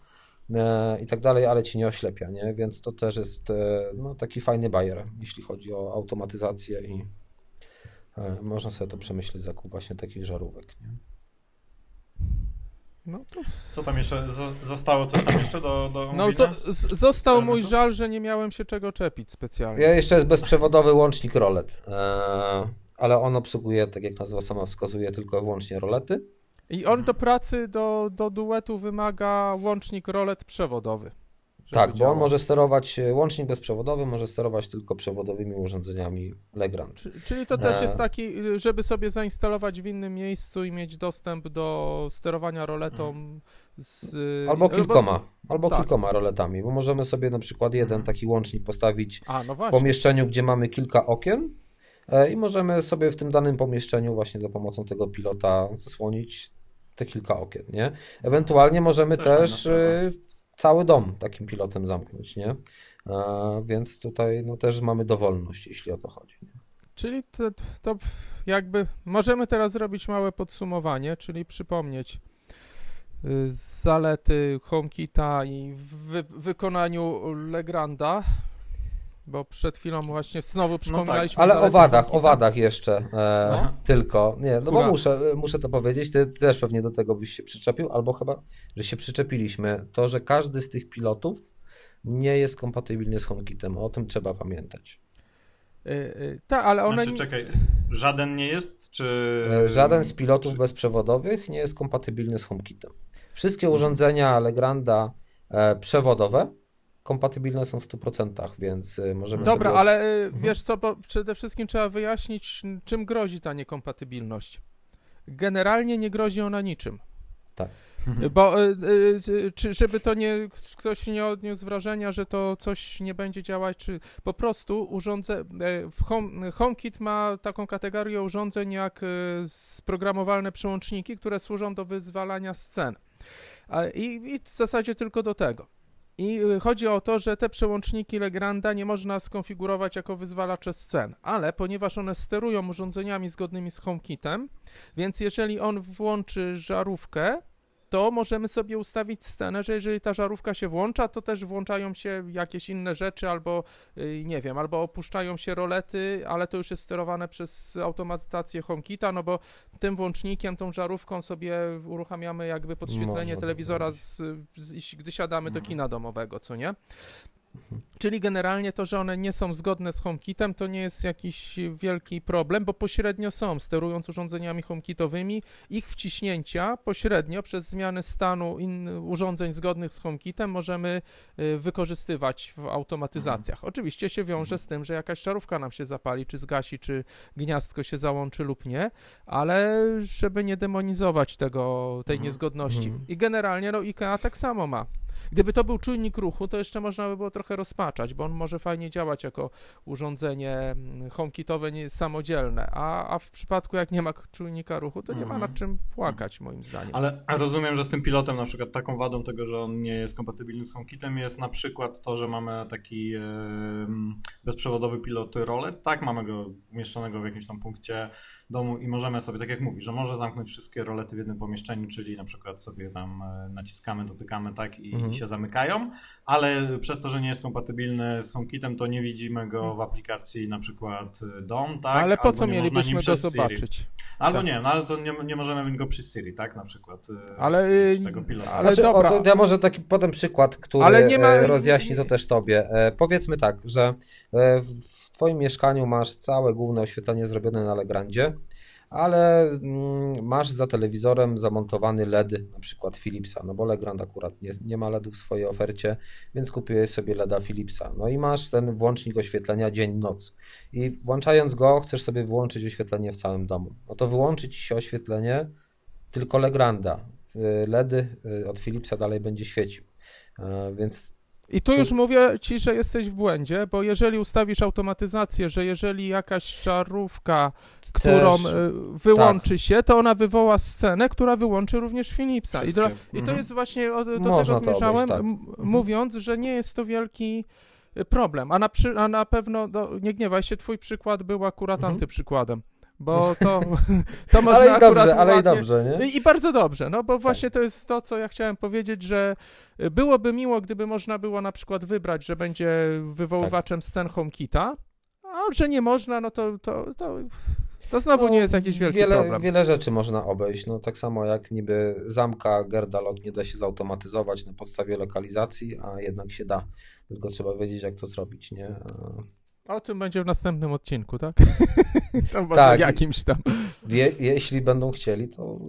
e, i tak dalej, ale ci nie oślepia, nie? Więc to też jest e, no, taki fajny bajer, jeśli chodzi o automatyzację i można sobie to przemyśleć, zakup właśnie takich żarówek. Nie? No to... Co tam jeszcze? Zostało coś tam jeszcze do, do No zo został mój żal, że nie miałem się czego czepić specjalnie. Ja jeszcze jest bezprzewodowy łącznik rolet, eee, ale on obsługuje, tak jak nazwa sama wskazuje, tylko i wyłącznie rolety. I on do pracy, do, do duetu wymaga łącznik rolet przewodowy. Tak, bo on może sterować, e, łącznik bezprzewodowy może sterować tylko przewodowymi urządzeniami Legrand. Czyli to też e, jest taki, żeby sobie zainstalować w innym miejscu i mieć dostęp do sterowania roletą mhm. z... Albo kilkoma, albo, albo tak. kilkoma roletami, bo możemy sobie na przykład jeden mhm. taki łącznik postawić A, no w pomieszczeniu, gdzie mamy kilka okien e, i możemy sobie w tym danym pomieszczeniu właśnie za pomocą tego pilota zasłonić te kilka okien, nie? Ewentualnie możemy też, też cały dom takim pilotem zamknąć, nie? Więc tutaj no, też mamy dowolność, jeśli o to chodzi. Nie? Czyli to, to jakby możemy teraz zrobić małe podsumowanie, czyli przypomnieć y, zalety HomeKita i w wykonaniu Legranda, bo przed chwilą właśnie znowu przypomnieliśmy. No tak, ale o wadach, o wadach jeszcze e, no. tylko. Nie, no bo muszę, muszę to powiedzieć, ty, ty, też pewnie do tego byś się przyczepił, albo chyba, że się przyczepiliśmy. To, że każdy z tych pilotów nie jest kompatybilny z HomeKitem. O tym trzeba pamiętać. Yy, tak, ale one... Znaczy, czekaj, żaden nie jest, czy... E, żaden z pilotów czy... bezprzewodowych nie jest kompatybilny z HomeKitem. Wszystkie urządzenia Legranda e, przewodowe kompatybilne są w 100%, więc y, możemy Dobra, sobie... ale y, mhm. wiesz co, bo przede wszystkim trzeba wyjaśnić, czym grozi ta niekompatybilność. Generalnie nie grozi ona niczym. Tak. Bo y, czy, żeby to nie, ktoś nie odniósł wrażenia, że to coś nie będzie działać, czy po prostu urządzę, home, HomeKit ma taką kategorię urządzeń jak sprogramowalne przełączniki, które służą do wyzwalania scen. I, I w zasadzie tylko do tego. I y, chodzi o to, że te przełączniki Legranda nie można skonfigurować jako wyzwalacze scen, ale ponieważ one sterują urządzeniami zgodnymi z HomeKitem, więc jeżeli on włączy żarówkę, to możemy sobie ustawić scenę, że jeżeli ta żarówka się włącza, to też włączają się jakieś inne rzeczy, albo y, nie wiem, albo opuszczają się rolety, ale to już jest sterowane przez automatyzację HomeKita, no bo tym włącznikiem, tą żarówką sobie uruchamiamy jakby podświetlenie telewizora, z, z, gdy siadamy do mhm. kina domowego, co nie? Czyli generalnie to, że one nie są zgodne z HomeKitem, to nie jest jakiś wielki problem, bo pośrednio są, sterując urządzeniami HomeKitowymi, ich wciśnięcia pośrednio przez zmiany stanu urządzeń zgodnych z HomeKitem możemy y, wykorzystywać w automatyzacjach. Mhm. Oczywiście się wiąże z tym, że jakaś szarówka nam się zapali, czy zgasi, czy gniazdko się załączy lub nie, ale żeby nie demonizować tego, tej mhm. niezgodności. Mhm. I generalnie no IKEA tak samo ma. Gdyby to był czujnik ruchu, to jeszcze można by było trochę rozpaczać, bo on może fajnie działać jako urządzenie mm, HomeKitowe nie samodzielne, a, a w przypadku jak nie ma czujnika ruchu, to nie ma nad mhm. czym płakać moim zdaniem. Ale rozumiem, że z tym pilotem na przykład taką wadą tego, że on nie jest kompatybilny z HomeKitem jest na przykład to, że mamy taki yy, bezprzewodowy pilot rolet, tak, mamy go umieszczonego w jakimś tam punkcie domu i możemy sobie, tak jak mówisz, że może zamknąć wszystkie rolety w jednym pomieszczeniu, czyli na przykład sobie tam e, naciskamy, dotykamy tak i, mhm. Się zamykają, ale przez to, że nie jest kompatybilny z HomeKitem, to nie widzimy go w aplikacji na przykład e, dom, tak? Ale po co mielibyśmy go zobaczyć? Siri. Albo tak. nie, no ale to nie, nie możemy go przez Siri, tak? Na przykład. E, ale, tego pilota. ale znaczy, dobra. O, ja może taki potem przykład, który ale nie ma... rozjaśni to też tobie. Powiedzmy tak, że w w Twoim mieszkaniu masz całe główne oświetlenie zrobione na Legrandzie, ale mm, masz za telewizorem zamontowany LED, na przykład Philipsa, no bo Legrand akurat nie, nie ma LEDów w swojej ofercie, więc kupiłeś sobie LEDa Philipsa. No i masz ten włącznik oświetlenia dzień-noc. I włączając go, chcesz sobie wyłączyć oświetlenie w całym domu. No to wyłączyć się oświetlenie tylko Legranda. LEDy y, od Philipsa dalej będzie świecił. E, więc i tu już mówię ci, że jesteś w błędzie, bo jeżeli ustawisz automatyzację, że jeżeli jakaś szarówka, którą Też, e, wyłączy tak. się, to ona wywoła scenę, która wyłączy również Philipsa. I, do, I, to mhm. jest właśnie, do Można tego zmierzałem, tak. Mhm. mówiąc, że nie jest to wielki e, problem. A na, przy, a na pewno, no, nie gniewaj się, twój przykład był akurat mhm. antyprzykładem bo to, to można ale i dobrze, ale i dobrze, nie? I, bardzo dobrze, no bo tak. właśnie to jest to, co ja chciałem powiedzieć, że byłoby miło, gdyby można było na przykład wybrać, że będzie wywoływaczem tak. scen HomeKita, a że nie można, no to, to, to, to znowu no, nie jest jakiś wielki wiele, problem. Wiele rzeczy można obejść, no tak samo jak niby zamka Gerdalog nie da się zautomatyzować na podstawie lokalizacji, a jednak się da, tylko trzeba wiedzieć jak to zrobić, nie? O tym będzie w następnym odcinku, tak? może tak. jakimś tam. Je, jeśli będą chcieli, to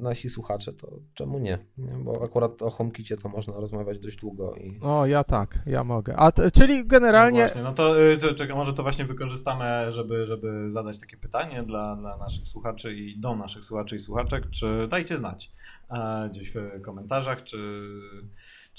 nasi słuchacze, to czemu nie? Bo akurat o HomeKicie to można rozmawiać dość długo. I... O, ja tak, ja mogę. A czyli generalnie... No właśnie, no to, y, to może to właśnie wykorzystamy, żeby, żeby zadać takie pytanie dla, dla naszych słuchaczy i do naszych słuchaczy i słuchaczek, czy dajcie znać e, gdzieś w komentarzach, czy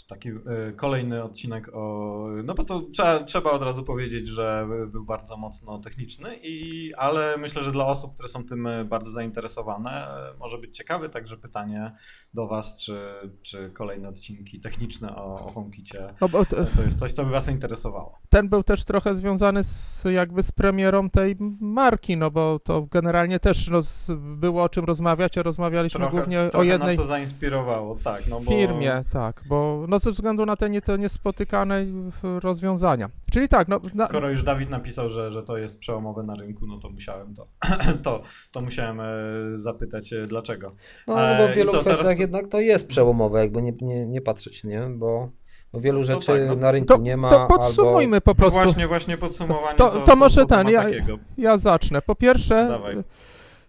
czy taki e, kolejny odcinek o. No bo to trzeba, trzeba od razu powiedzieć, że był bardzo mocno techniczny, i, ale myślę, że dla osób, które są tym bardzo zainteresowane, może być ciekawy. Także pytanie do Was, czy, czy kolejne odcinki techniczne o, o HomeKicie no to, to jest coś, co by Was interesowało. Ten był też trochę związany z, jakby z premierą tej marki, no bo to generalnie też no, było o czym rozmawiać, a rozmawialiśmy trochę, głównie trochę o jednej. nas to zainspirowało, tak. No bo... Firmie, tak, bo no ze względu na te nie, te niespotykane rozwiązania. Czyli tak, no... Na... Skoro już Dawid napisał, że, że to jest przełomowe na rynku, no to musiałem to, to, to musiałem e, zapytać e, dlaczego. No, no bo w wielu co, kwestiach teraz... jednak to jest przełomowe, jakby nie, nie, nie patrzeć, nie? Bo... No wielu no rzeczy tak, no, na rynku to, nie ma. To podsumujmy albo... po prostu. No właśnie, właśnie podsumowanie. To, co, to może co ten, ja, ja, zacznę. Po pierwsze, Dawaj.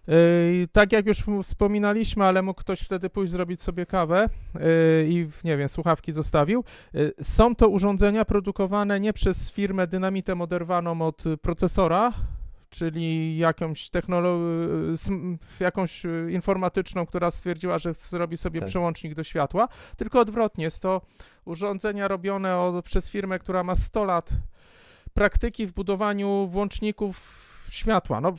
Yy, tak jak już wspominaliśmy, ale mógł ktoś wtedy pójść zrobić sobie kawę yy, i, nie wiem, słuchawki zostawił. Yy, są to urządzenia produkowane nie przez firmę dynamitem oderwaną od procesora, czyli jakąś technologię, jakąś informatyczną, która stwierdziła, że zrobi sobie tak. przełącznik do światła, tylko odwrotnie. Jest to urządzenia robione od, przez firmę, która ma 100 lat praktyki w budowaniu włączników światła. No,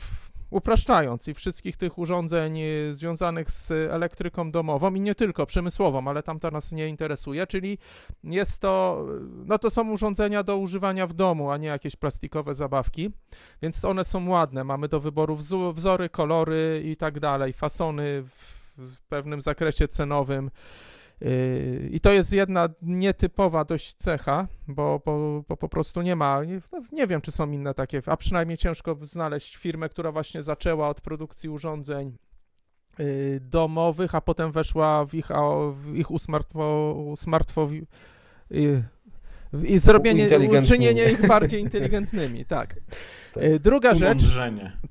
upraszczając i wszystkich tych urządzeń e, związanych z elektryką domową i nie tylko przemysłową, ale tam to nas nie interesuje, czyli jest to, no to są urządzenia do używania w domu, a nie jakieś plastikowe zabawki, więc one są ładne, mamy do wyboru wzory, kolory i tak dalej, fasony w pewnym zakresie cenowym, i to jest jedna nietypowa dość cecha, bo, bo, bo po prostu nie ma, nie, no, nie, wiem czy są inne takie, a przynajmniej ciężko znaleźć firmę, która właśnie zaczęła od produkcji urządzeń y, domowych, a potem weszła w ich, w ich usmartwo, smartfo, y, I zrobienie, uczynienie ich bardziej inteligentnymi, tak. tak. E, druga rzecz,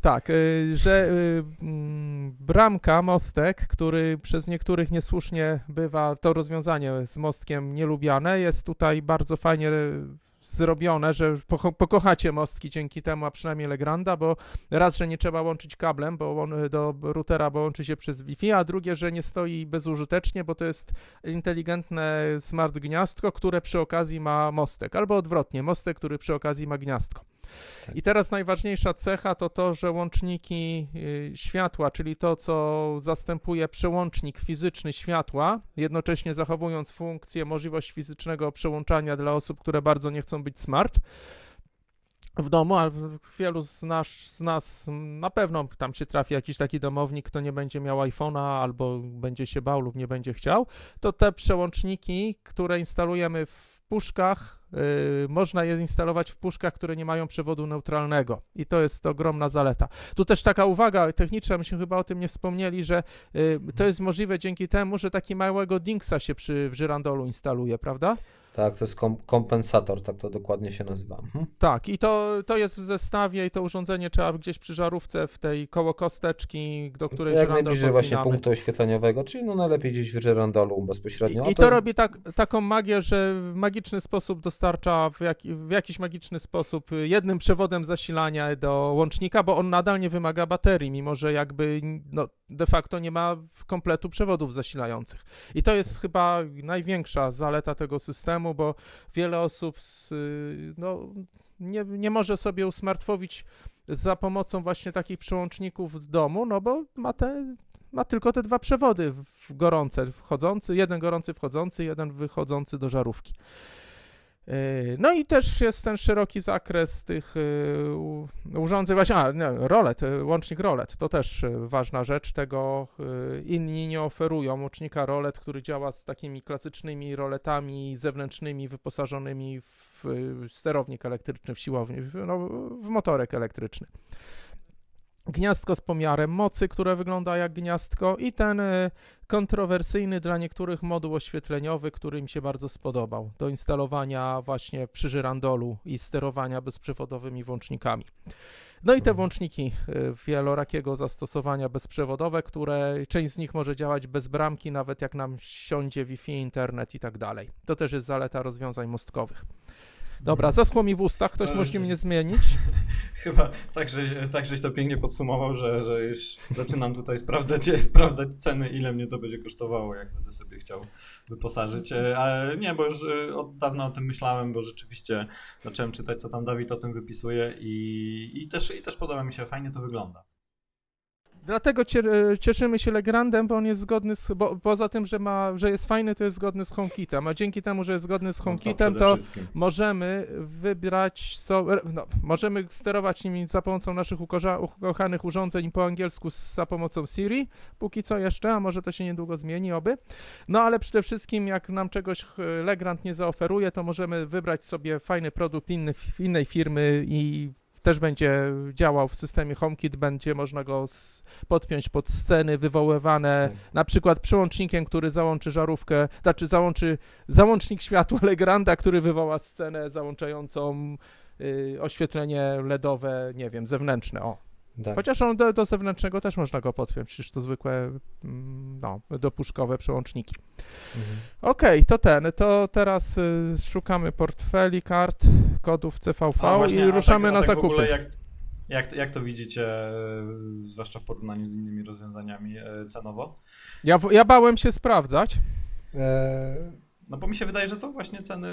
tak, e, że mm, bramka, mostek, który przez niektórych niesłusznie bywa, to rozwiązanie z mostkiem nielubiane, jest tutaj bardzo fajnie zrobione, że po, pokochacie mostki dzięki temu, a przynajmniej Legranda, bo raz, że nie trzeba łączyć kablem bo on, do routera, bo łączy się przez Wi-Fi, a drugie, że nie stoi bezużytecznie, bo to jest inteligentne smart gniazdko, które przy okazji ma mostek, albo odwrotnie, mostek, który przy okazji ma gniazdko. Tak. I teraz najważniejsza cecha to to, że łączniki y, światła, czyli to, co zastępuje przełącznik fizyczny światła, jednocześnie zachowując funkcję, możliwość fizycznego przełączania dla osób, które bardzo nie chcą być smart, w domu, ale wielu z nas, z nas na pewno tam się trafi jakiś taki domownik, kto nie będzie miał iPhone'a albo będzie się bał lub nie będzie chciał, to te przełączniki, które instalujemy w puszkach, Y, można je instalować w puszkach, które nie mają przewodu neutralnego i to jest ogromna zaleta. Tu też taka uwaga techniczna, myśmy chyba o tym nie wspomnieli, że y, to jest możliwe dzięki temu, że taki małego Dingsa się przy w żyrandolu instaluje, prawda? Tak, to jest kompensator, tak to dokładnie się nazywa. Mhm. Tak, i to, to jest w zestawie i to urządzenie trzeba gdzieś przy żarówce w tej koło kosteczki, do której Jak najbliżej właśnie punktu oświetleniowego, czyli no najlepiej gdzieś w żyrandolu bezpośrednio. I, i to, to robi tak, taką magię, że w magiczny sposób dostarcza w, jak, w jakiś magiczny sposób jednym przewodem zasilania do łącznika, bo on nadal nie wymaga baterii, mimo że jakby no, de facto nie ma kompletu przewodów zasilających. I to jest chyba największa zaleta tego systemu, bo wiele osób z, no, nie, nie może sobie usmartfowić za pomocą właśnie takich przełączników w domu, no bo ma te ma tylko te dwa przewody gorące wchodzący, jeden gorący wchodzący, jeden wychodzący do żarówki. E, no i też jest ten szeroki zakres tych e, urządzeń, właśnie, a, nie, rolet, e, łącznik rolet, to też ważna rzecz, tego inni nie oferują, łącznika rolet, który działa z takimi klasycznymi roletami zewnętrznymi wyposażonymi w sterownik elektryczny, w siłowni, no, w motorek elektryczny gniazdko z pomiarem mocy, które wygląda jak gniazdko i ten e, kontrowersyjny dla niektórych moduł oświetleniowy, który mi się bardzo spodobał, do instalowania właśnie przy żyrandolu i sterowania bezprzewodowymi włącznikami. No i te włączniki e, wielorakiego zastosowania bezprzewodowe, które część z nich może działać bez bramki, nawet jak nam siądzie Wi-Fi, internet i tak dalej. To też jest zaleta rozwiązań mostkowych. Dobra, zaschło mi w ustach, ktoś no, musi mnie zmienić. Chyba tak, że, tak, żeś to pięknie podsumował, że, że już zaczynam tutaj sprawdzać, sprawdzać ceny, ile mnie to będzie kosztowało, jak będę sobie chciał wyposażyć. Ale nie, bo już e, od dawna o tym myślałem, bo rzeczywiście zacząłem czytać, co tam Dawid o tym wypisuje i, i, też, i też podoba mi się, fajnie to wygląda. Dlatego e, cieszymy się Legrandem, bo on jest zgodny z, bo, poza tym, że, ma, że jest fajny, to jest zgodny z HomeKitem, a dzięki temu, że jest zgodny z HomeKitem, no to, to możemy wybrać, so, no, możemy sterować nimi za pomocą naszych ukochanych urządzeń po angielsku za pomocą Siri, póki co jeszcze, a może to się niedługo zmieni, oby. No ale przede wszystkim, jak nam czegoś Legrand nie zaoferuje, to możemy wybrać sobie fajny produkt inny, innej firmy i też będzie działał w systemie HomeKit, będzie można go podpiąć pod sceny wywoływane tak. na przykład przełącznikiem, który załączy żarówkę, znaczy załączy załącznik światła Legranda, który wywoła scenę załączającą y, oświetlenie LEDowe, nie wiem, zewnętrzne, o, tak. Chociaż on do, do, zewnętrznego też można go podpiąć, przecież to zwykłe mm, no, dopuszkowe przełączniki. Mhm. Okej, okay, to ten, to teraz y, szukamy portfeli, kart, kodów CVV właśnie, i ruszamy tak, na tak zakupy. W ogóle jak, jak, jak to widzicie, y, zwłaszcza w porównaniu z innymi rozwiązaniami y, cenowo? Ja, ja bałem się sprawdzać. E no bo mi się wydaje, że to właśnie ceny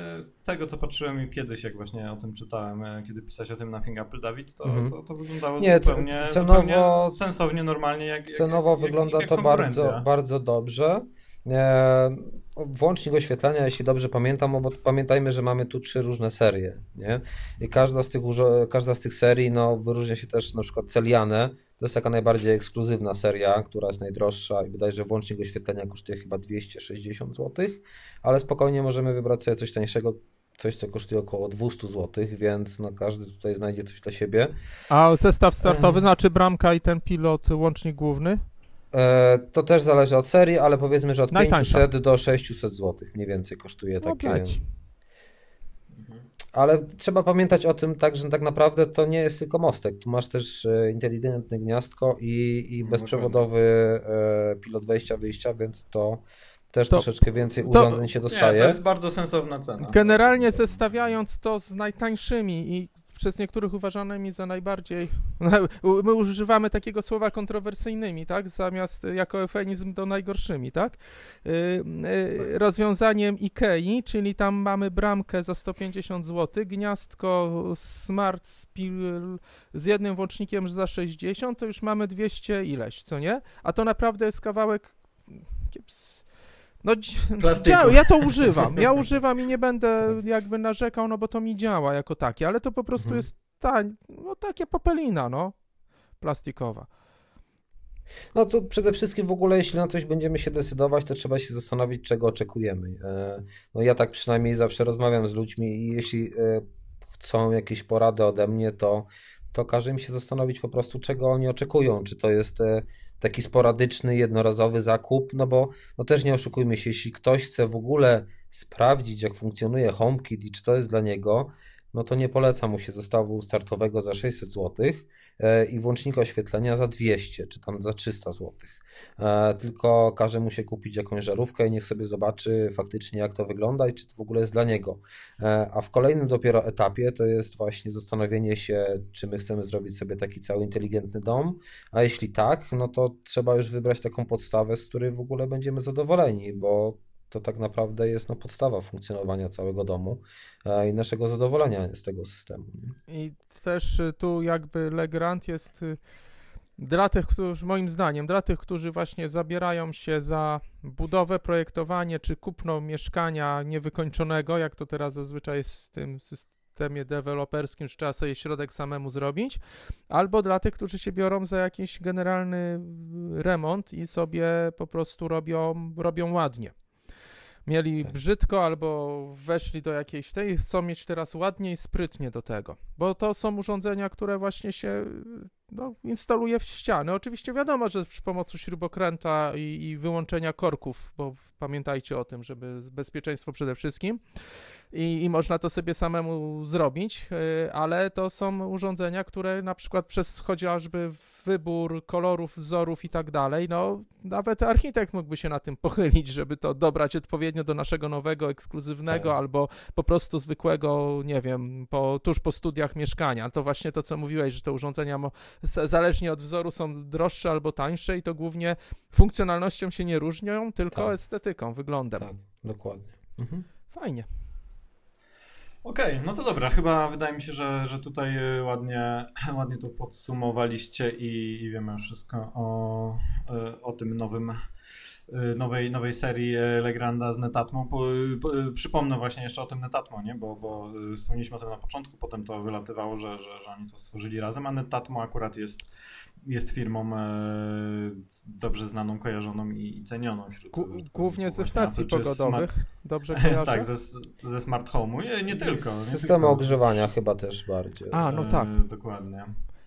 tego, co patrzyłem kiedyś, jak właśnie o tym czytałem, e, kiedy pisałeś o tym na Apple Dawid, to, mhm. to, to, wyglądało Nie, zupełnie, cenowo, zupełnie sensownie, normalnie. Jak, cenowo jak, wygląda jak, to bardzo, bardzo dobrze. E, włącznik oświetlania, jeśli dobrze pamiętam, bo pamiętajmy, że mamy tu trzy różne serie, nie? I każda z tych, każda z tych serii no, wyróżnia się też na przykład Celiane, to jest taka najbardziej ekskluzywna seria, która jest najdroższa i wydaje, że włącznik oświetlenia kosztuje chyba 260 zł, ale spokojnie możemy wybrać sobie coś tańszego, coś, co kosztuje około 200 zł, więc no, każdy tutaj znajdzie coś dla siebie. A zestaw startowy, znaczy bramka i ten pilot, łącznik główny? E, to też zależy od serii, ale powiedzmy, że od Najtańsza. 500 do 600 zł mniej więcej kosztuje no, takie. Ale trzeba pamiętać o tym tak, że tak naprawdę to nie jest tylko mostek. Tu masz też e, inteligentne gniazdko i, i no, bezprzewodowy e, pilot wejścia, wyjścia, więc to też to, troszeczkę więcej urządzeń to, się dostaje. Nie, to jest bardzo sensowna cena. Generalnie zestawiając to z najtańszymi i przez niektórych uważanymi za najbardziej. My używamy takiego słowa kontrowersyjnymi, tak? Zamiast jako eufemizm do najgorszymi, tak? Y, y, rozwiązaniem IKEA, czyli tam mamy bramkę za 150 zł, gniazdko Smart Spill z jednym włącznikiem za 60, to już mamy 200 ileś, co nie? A to naprawdę jest kawałek. Kips no, działa, ja to używam. Ja używam i nie będę jakby narzekał, no bo to mi działa jako takie, ale to po prostu mhm. jest ta, no takie popelina, no, plastikowa. No to przede wszystkim w ogóle, jeśli na coś będziemy się decydować, to trzeba się zastanowić, czego oczekujemy. E, no ja tak przynajmniej zawsze rozmawiam z ludźmi i jeśli e, chcą jakieś porady ode mnie, to, to każe mi się zastanowić po prostu, czego oni oczekują. Czy to jest e, taki sporadyczny, jednorazowy zakup, no bo no też nie oszukujmy się, jeśli ktoś chce w ogóle sprawdzić, jak funkcjonuje HomeKit i czy to jest dla niego, no to nie poleca mu się zestawu startowego za 600 zł e, i włącznika oświetlenia za 200 czy tam za 300 zł. E, tylko każe mu się kupić jakąś żarówkę i niech sobie zobaczy faktycznie jak to wygląda i czy to w ogóle jest dla niego. E, a w kolejnym dopiero etapie to jest właśnie zastanowienie się, czy my chcemy zrobić sobie taki cały inteligentny dom, a jeśli tak, no to trzeba już wybrać taką podstawę, z której w ogóle będziemy zadowoleni, bo to tak naprawdę jest no, podstawa funkcjonowania całego domu e, i naszego zadowolenia z tego systemu. I też tu jakby Legrand jest y, dla tych, którzy, moim zdaniem, dla tych, którzy właśnie zabierają się za budowę, projektowanie czy kupno mieszkania niewykończonego, jak to teraz zazwyczaj jest w tym systemie deweloperskim, że trzeba sobie środek samemu zrobić, albo dla tych, którzy się biorą za jakiś generalny remont i sobie po prostu robią, robią ładnie mieli tak. brzydko albo weszli do jakiejś tej, chcą mieć teraz ładnie i sprytnie do tego. Bo to są urządzenia, które właśnie się no, instaluje w ściany. Oczywiście wiadomo, że przy pomocy śrubokręta i, i wyłączenia korków, bo pamiętajcie o tym, żeby bezpieczeństwo przede wszystkim i, i można to sobie samemu zrobić, y, ale to są urządzenia, które na przykład przez chociażby wybór kolorów, wzorów i tak dalej, no nawet architekt mógłby się na tym pochylić, żeby to dobrać odpowiednio do naszego nowego, ekskluzywnego tak. albo po prostu zwykłego, nie wiem, po, tuż po studiach mieszkania. To właśnie to, co mówiłeś, że te urządzenia zależnie od wzoru są droższe albo tańsze i to głównie funkcjonalnością się nie różnią, tylko tak. estetyką, wyglądem. Tak, dokładnie. Mhm. Fajnie. Okej, okay, no to dobra, chyba wydaje mi się, że, że tutaj y, ładnie, ładnie to podsumowaliście i, i wiemy wszystko o, y, o tym nowym nowej, nowej serii Legranda z Netatmo. Po, po, przypomnę właśnie jeszcze o tym Netatmo, nie? Bo, bo wspomnieliśmy o tym na początku, potem to wylatywało, że, że, że oni to stworzyli razem, a Netatmo akurat jest jest firmą e, dobrze znaną, kojarzoną i, i cenioną wśród Głównie ze stacji pogodowych, smart... dobrze kojarzę? tak, ze, ze smart home'u, nie, nie tylko. Systemy ogrzewania chyba też bardziej. A, no tak. E, dokładnie.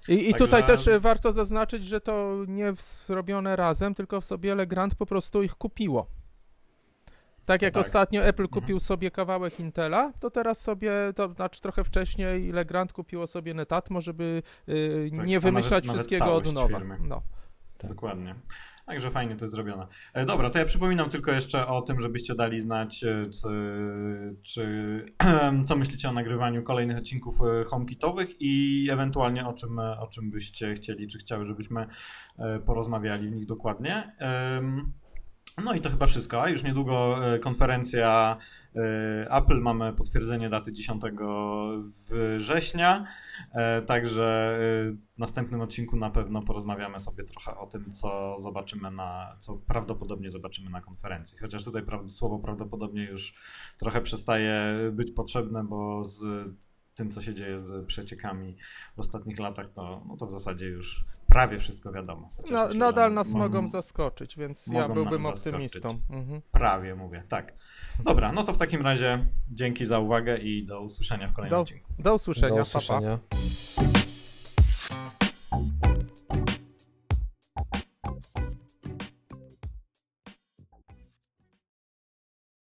I, i tutaj też e, warto zaznaczyć, że to nie zrobione razem, tylko w sobie Legrand po prostu ich kupiło. Tak jak tak. ostatnio Apple mhm. kupił mhm. sobie kawałek Intela, to teraz sobie, to znaczy trochę wcześniej Legrand kupiło sobie Netatmo, żeby y, tak, nie wymyślać nawet, wszystkiego nawet od nowa. No. Tak. Dokładnie. Także fajnie to jest zrobione. E, dobra, to ja przypominam tylko jeszcze o tym, żebyście dali znać, e, czy, czy co myślicie o nagrywaniu kolejnych odcinków e, HomeKitowych i ewentualnie o czym, o czym byście chcieli, czy chciały, żebyśmy porozmawiali w nich dokładnie. No i to chyba wszystko. Już niedługo e, konferencja e, Apple. Mamy potwierdzenie daty 10 września. E, także w następnym odcinku na pewno porozmawiamy sobie trochę o tym, co zobaczymy na, co prawdopodobnie zobaczymy na konferencji. Chociaż tutaj słowo prawdopodobnie już trochę przestaje być potrzebne, bo z tym, co się dzieje z przeciekami w ostatnich latach, to, no to w zasadzie już prawie wszystko wiadomo. No, myślę, nadal nas mogą zaskoczyć, więc ja byłbym optymistą. Mhm. Prawie mówię, tak. Dobra, no to w takim razie dzięki za uwagę i do usłyszenia w kolejnym do, odcinku. Do usłyszenia, do usłyszenia. Pa, pa.